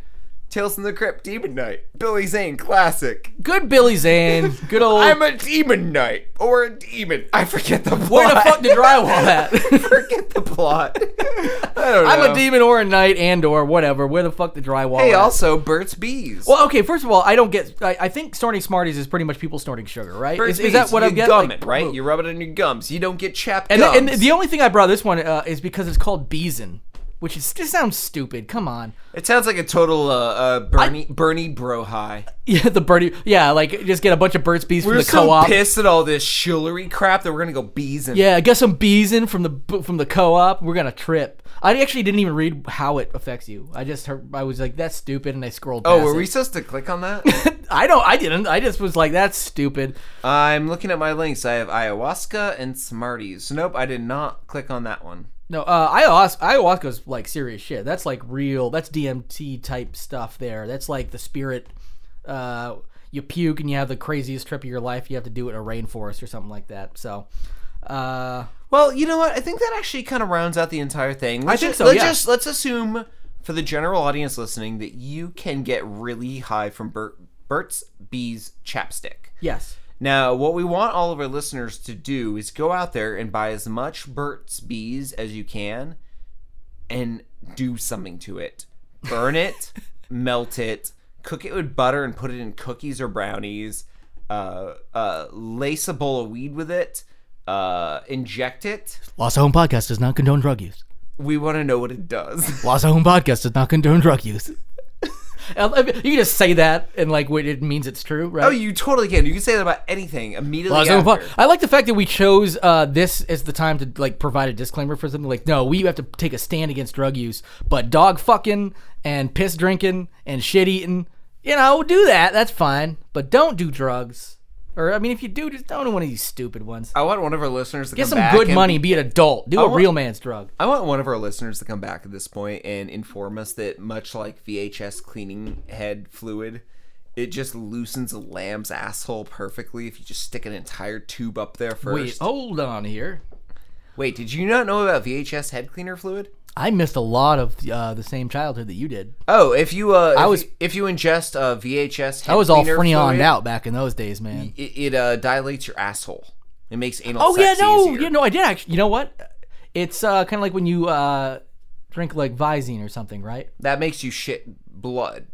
Tales from the Crypt, Demon Knight, Billy Zane, classic. good Billy Zane. Good old. I'm a demon knight or a demon. I forget the plot. where the fuck did drywall at? forget the plot? I don't know. I'm a demon or a knight and or whatever. Where the fuck the drywall? Hey, at? also Burt's Bees. Well, okay. First of all, I don't get. I, I think snorting Smarties is pretty much people snorting sugar, right? Burt's Is, is that what I'm getting? gum Like, it, right? You rub it on your gums. You don't get chapped And, gums. and the only thing I brought this one uh, is because it's called Beeson, which is, just sounds stupid. Come on. it sounds like a total uh, uh, Bernie Bernie bro high. Yeah, the birdie. Yeah, like just get a bunch of Burt's Bees We're from the so co-op. pissed at all this shillery crap that we're gonna go bees in. Yeah, get some Beeson from the from the co-op. We're gonna trip. I actually didn't even read how it affects you. I just heard. I was like, "That's stupid," and I scrolled. Oh, were it. we supposed to click on that? I don't. I didn't. I just was like, "That's stupid." I'm looking at my links. I have ayahuasca and Smarties. Nope, I did not click on that one. No, uh, ayahuasca. Ayahuasca's like serious shit. That's like real. That's DMT type stuff. There. That's like the spirit. Uh, you puke and you have the craziest trip of your life. You have to do it in a rainforest or something like that. So, uh, Well, you know what? I think that actually kind of rounds out the entire thing. Let's think just, so, Let's yeah. just let's assume for the general audience listening that you can get really high from Bert, Burt's Bees chapstick. yes. Now, what we want all of our listeners to do is go out there and buy as much Burt's Bees as you can and do something to it. Burn it, melt it, cook it with butter and put it in cookies or brownies. Uh, uh, lace a bowl of weed with it. Uh, inject it. Lost Home Podcast does not condone drug use. We want to know what it does. Lost Home Podcast does not condone drug use. You can just say that and like what it means it's true, right? oh, you totally can. You can say that about anything immediately after. I like the fact that we chose uh, this as the time to like provide a disclaimer for something like, no, we have to take a stand against drug use, but dog fucking and piss drinking and shit eating, you know, do that. That's fine, but don't do drugs. Or I mean, if you do, just don't do one of these stupid ones. I want one of our listeners to Get come some back good and- money, be an adult, do I a want- real man's drug. I want one of our listeners to come back at this point and inform us that much like VHS cleaning head fluid, it just loosens a lamb's asshole perfectly if you just stick an entire tube up there first. Wait, hold on here. Wait, did you not know about VHS head cleaner fluid? I missed a lot of uh, the same childhood that you did. Oh, if you uh, I if was- you, if you ingest uh, VHS, I was all freoned out back in those days, man. It, it uh, dilates your asshole. It makes anal. Oh yeah, no, easier. yeah, no, I did actually. You know what? It's uh, kind of like when you uh, drink like Visine or something, right? That makes you shit blood.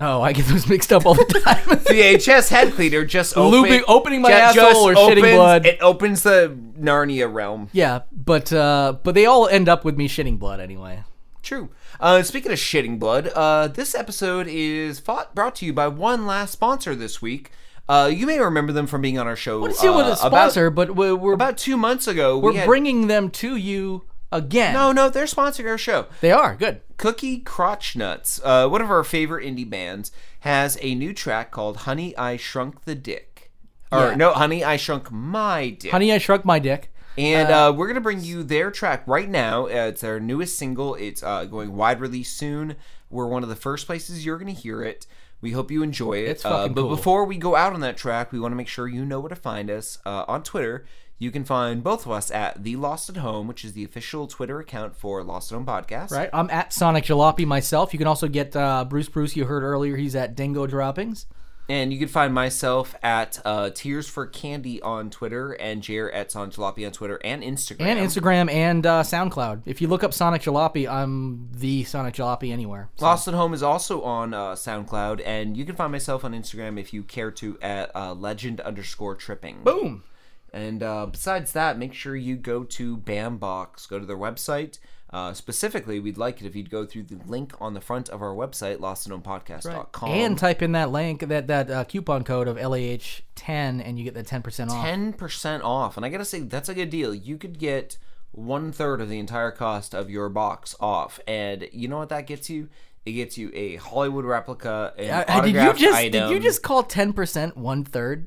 Oh, I get those mixed up all the time. VHS head cleaner just open, Lubing- opening my ju- asshole just or shitting blood. It opens the Narnia realm. yeah, but uh, but they all end up with me shitting blood anyway. True. Uh, speaking of shitting blood, uh, this episode is fought, brought to you by one last sponsor this week. Uh, you may remember them from being on our show. What is it with uh, a sponsor? but we're we're, About, about two months ago, we're we had, bringing them to you again. No, no, they're sponsoring our show. they are good. Cookie Crotch Nuts, uh, one of our favorite indie bands, has a new track called "Honey, I Shrunk the Dick." Or Yeah. no, "Honey, I Shrunk My Dick." Honey, I shrunk my dick. And uh, we're gonna bring you their track right now. Uh, it's their newest single. It's uh, going wide release soon. We're one of the first places you're gonna hear it. We hope you enjoy it. It's uh, fucking but cool. before we go out on that track, we want to make sure you know where to find us uh, on Twitter. You can find both of us at the Lost at Home, which is the official Twitter account for Lost at Home podcast. Right, I'm at Sonic Jalopy myself. You can also get uh, Bruce Bruce. You heard earlier, he's at Dingo Droppings. And you can find myself at uh, Tears for Candy on Twitter and Jer at Sonic Jalopy on Twitter and Instagram. and Instagram and uh, SoundCloud. If you look up Sonic Jalopy, I'm the Sonic Jalopy anywhere. So- Lost at Home is also on uh, SoundCloud, and you can find myself on Instagram if you care to at uh, legend underscore tripping. Boom. And uh, besides that, make sure you go to Bambox. Go to their website. Uh, specifically, we'd like it if you'd go through the link on the front of our website, lostathomepodcast.com. And type in that link, that that uh, coupon code of LAH10, and you get the 10% off. 10% off. And I gotta say, that's a good deal. You could get one third of the entire cost of your box off. And you know what that gets you? It gets you a Hollywood replica, an Uh, uh, did you just item. did you just call 10% one third?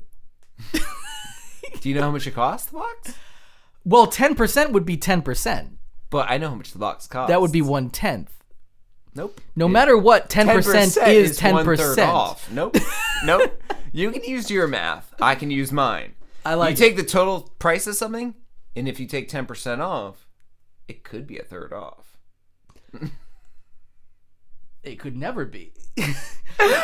Do you know how much it costs, the box? Well, 10% would be 10%. But I know how much the box costs. That would be one tenth. Nope. No matter what, 10%, is 10%. one-third off. Nope. nope. You can use your math. I can use mine. I like You take the total price of something, and if you take 10% off, it could be a third off. It could never be.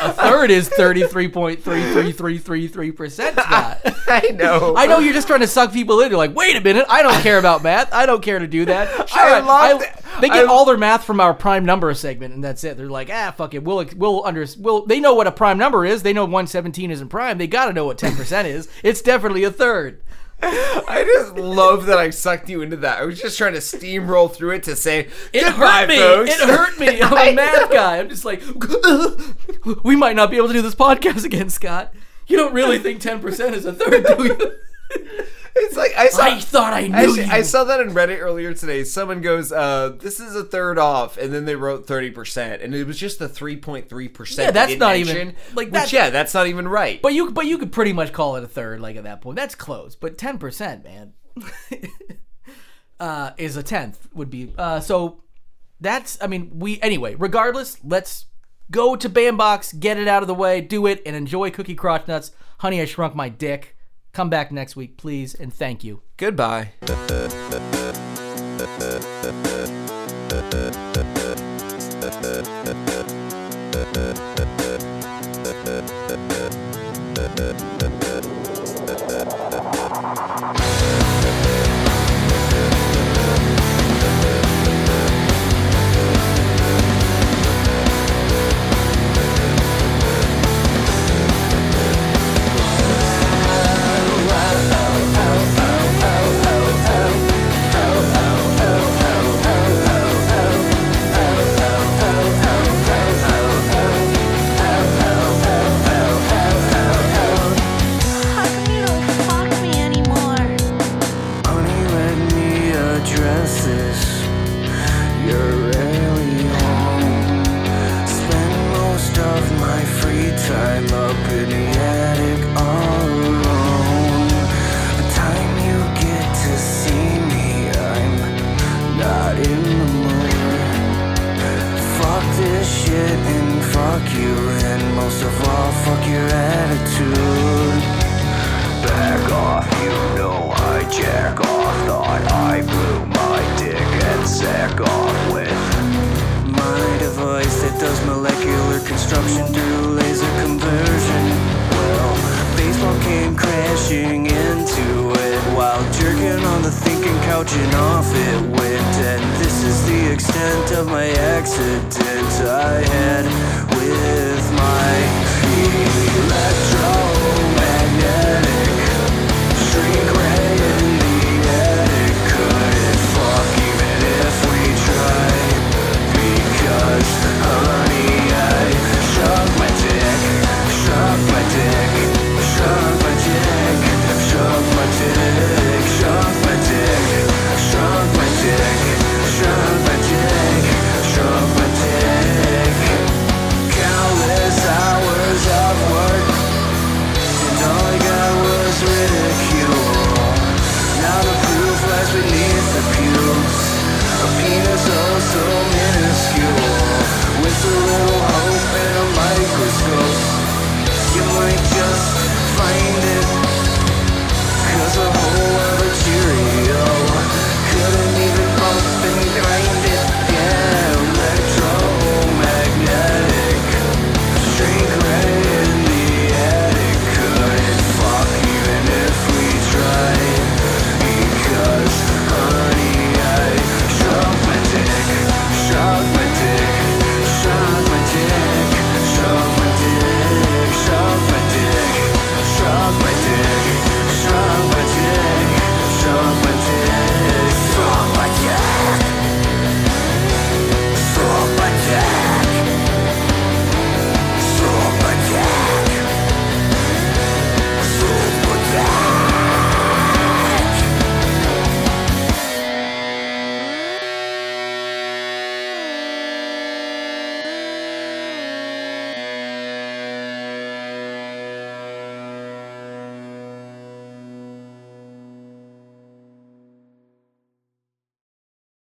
a third is 33.33333%, Scott. I know. I know you're just trying to suck people in. You're like, wait a minute, I don't care about math. I don't care to do that. Sure, I that. They get I- all their math from our prime number segment, and that's it. They're like, ah, fuck it. We'll we'll under we'll. They know what a prime number is. They know 117 isn't prime. They got to know what 10 percent is. It's definitely a third. I just love that I sucked you into that. I was just trying to steamroll through it to say, It hurt me. folks. It hurt me. I'm a math guy. I'm just like, we might not be able to do this podcast again, Scott. You don't really think 10 percent is a third, do you? It's like I saw. I thought I knew Actually, you. I saw that in Reddit earlier today. Someone goes, uh, "This is a third off," and then they wrote thirty percent, and it was just the three point three percent. Yeah, that's not even- like, Which, that's- yeah, that's not even right. But you, but you could pretty much call it a third, like at that point. That's close, but ten percent, man, uh, is a tenth. Would be uh, so. That's, I mean, we anyway. Regardless, let's go to Bambox, get it out of the way, do it, and enjoy Cookie Crotch Nuts. Honey, I shrunk my dick. Come back next week, please, and thank you. Goodbye.